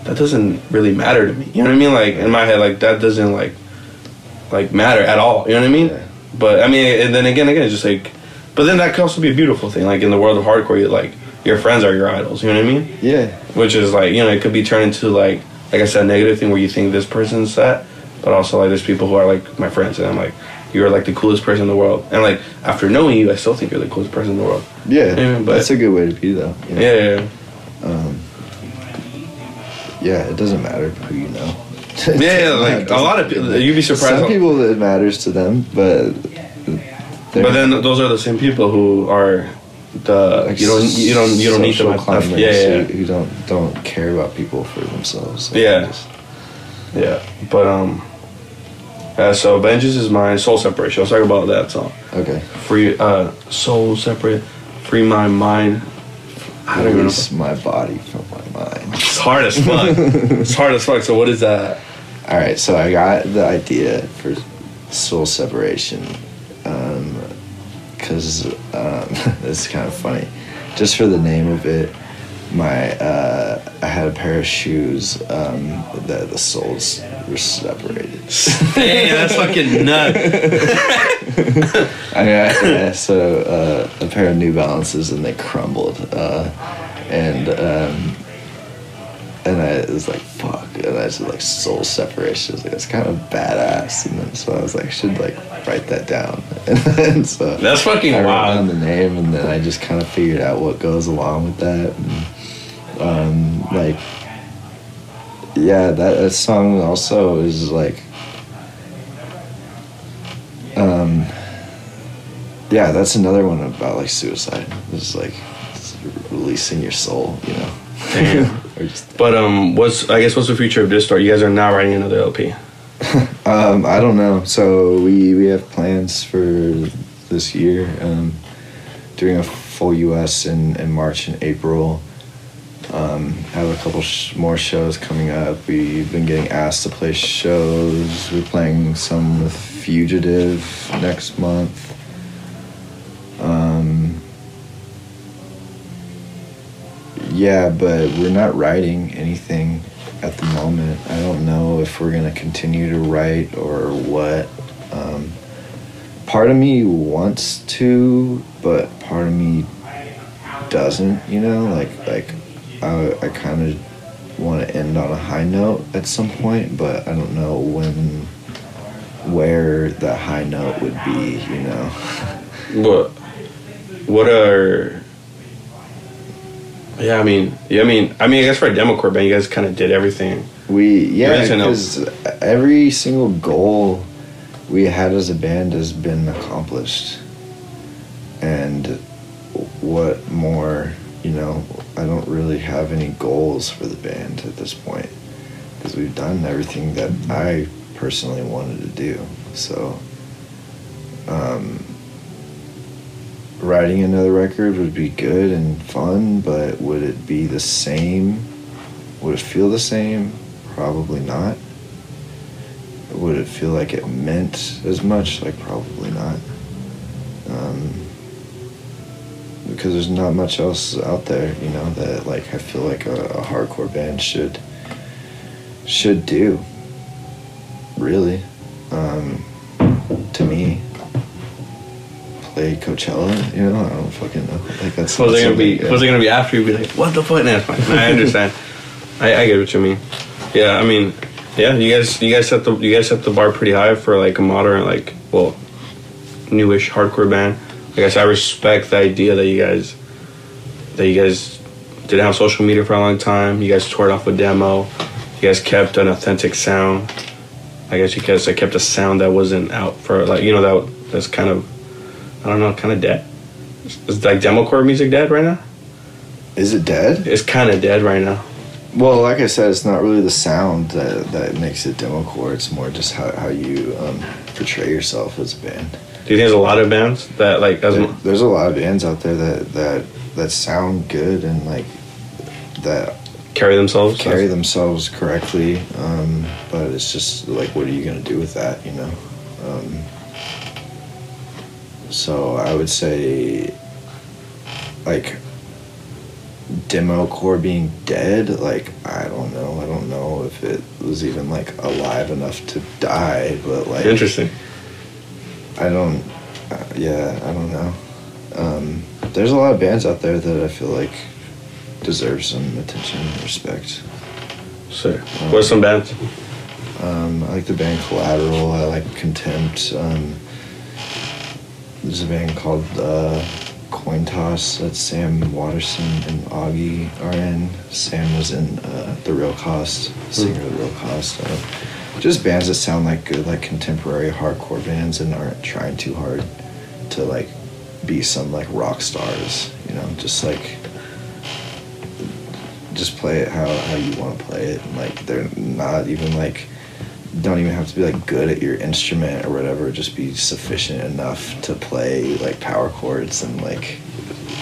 that doesn't really matter to me. You know what I mean? Like in my head, like that doesn't like, like matter at all. You know what I mean? Yeah. But I mean, and then again, again, it's just like, but then that could also be a beautiful thing. Like in the world of hardcore, you like your friends are your idols. You know what I mean? yeah Which is like, you know, it could be turned into like, like I said, a negative thing where you think this person's that, but also like there's people who are like my friends, and I'm like, you're like the coolest person in the world, and like after knowing you, I still think you're the coolest person in the world. yeah, Yeah, but- that's a good way to be though you know? Yeah, yeah, yeah. um, yeah it doesn't matter who you know Yeah, yeah, like a lot of people, you'd be surprised. some people it matters to them but but then those are the same people who are the like you don't you don't you don't need them. social climbers Yeah, yeah, Who, who don't don't care about people for themselves Like, Yeah. just- yeah. But um, yeah. So vengeance is mine. Soul separation. Let's talk about that song. okay Free uh, soul separate. Free my mind. I don't release my body from my mind It's hard as fuck. it's hard as fuck. So what is that? All right, so I got the idea for soul separation because um, it's kind of funny. Just for the name of it, my uh, I had a pair of shoes um, that the soles were separated. Damn, that's fucking nuts. I got so uh, a pair of New Balances and they crumbled, uh, and um, and I was like fuck, and I just like soul separation. I was like that's kind of badass, and then so I was like I should like write that down, and then so That's fucking I wrote down wild. the name, and then I just kind of figured out what goes along with that, and um, like yeah, that, that song also is like um yeah that's another one about like suicide it's like it's releasing your soul you know Damn. But um, what's I guess what's the future of this story? You guys are now writing another LP. um i don't know so we we have plans for this year um doing a full us in in march and april um, have a couple sh- more shows coming up. We've been getting asked to play shows. We're playing some with Fugitive next month. Yeah, but we're not writing anything at the moment. I don't know if we're gonna continue to write or what. Um, part of me wants to, but part of me doesn't. You know, like like I I kind of want to end on a high note at some point, but I don't know when, where that high note would be. You know. What? What are? Yeah, I mean, yeah, I mean, I mean, I guess for a demo core band, you guys kind of did everything. We yeah, Right, so no. because every single goal we had as a band has been accomplished, and what more? You know, I don't really have any goals for the band at this point because we've done everything that I personally wanted to do. So, um, writing another record would be good and fun, but would it be the same? Would it feel the same? Probably not. Would it feel like it meant as much? Like, probably not. Um, because there's not much else out there, you know, that like I feel like a, a hardcore band should should do. Really, um, play Coachella. You know, I don't fucking know. Like that's. Was it gonna be? something- Was it gonna be after you? Be like, what the fuck? Nah, it's fine. I understand. I, I get what you mean. Yeah, I mean, yeah, you guys, you guys set the, you guys set the bar pretty high for like a modern, like, well, newish hardcore band. I guess I respect the idea that you guys, that you guys didn't have social media for a long time. You guys toured off a demo. You guys kept an authentic sound. I guess you guys kept a sound that wasn't out for like you know that that's kind of I don't know kind of dead. Is like democore music dead right now? Is it dead? It's kind of dead right now. Well, like I said, it's not really the sound that, that makes it democore. It's more just how, how you um, portray yourself as a band. Do you think there's a lot of bands that like as There- there's a lot of bands out there that, that that sound good and like that carry themselves? carry themselves correctly. Um, but it's just like, what are you gonna do with that? You know. Um, so I would say, like, demo core being dead. Like I don't know. I don't know if it was even like alive enough to die. But like, Interesting. I don't. Uh, yeah, I don't know. Um, there's a lot of bands out there that I feel like deserve some attention and respect. So, what's some bands? Um, I like the band Collateral. I like Contempt. Um, there's a band called uh, Coin Toss that Sam Watterson and Augie are in. Sam was in uh, The Real Cost, singer of The Real Cost. Uh, just bands that sound like good, like contemporary hardcore bands and aren't trying too hard to like be some like rock stars. You know, just like just play it how, how you want to play it. And, like they're not even like don't even have to be like good at your instrument or whatever. Just be sufficient enough to play like power chords and like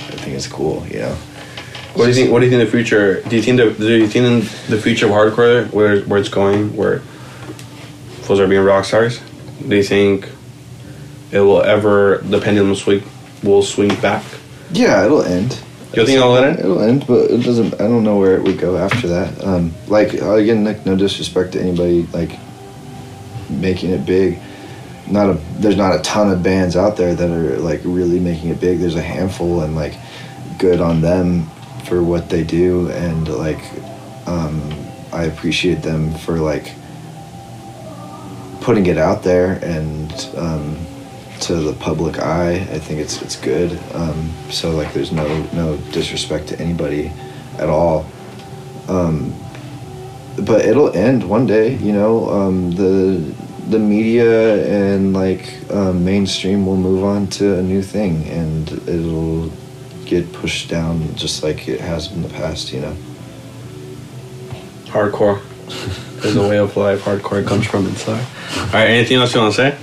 I think it's cool. You know. What do you think? What do you think the future? Do you think the do you think the future of hardcore where where it's going where fools are being rock stars? Do you think it will ever the pendulum swing will swing back? Yeah, it'll end. You think it'll end? It'll end, but it doesn't. I don't know where it would go after that. Um, like again, like no disrespect to anybody like making it big. Not a there's not a ton of bands out there that are like really making it big. There's a handful, and like good on them for what they do, and like um, I appreciate them for like putting it out there and um, to the public eye. I think it's it's good. Um, so like, there's no no disrespect to anybody at all. Um, but it'll end one day. You know, um, the the media and like um, mainstream will move on to a new thing, and it'll get pushed down just like it has in the past. You know. Hardcore is a way of life. Hardcore comes from inside. All right. Anything else you want to say?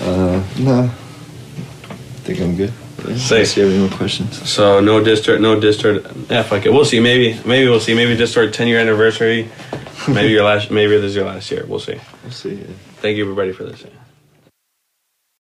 Uh, no. I think I'm good. Say. Unless you have any more questions. So no Diztort, no Diztort. Yeah, fuck it. We'll see. Maybe, maybe we'll see. Maybe Diztort ten year anniversary. Maybe your last. Maybe this is your last year. We'll see. We'll see. Thank you everybody for listening.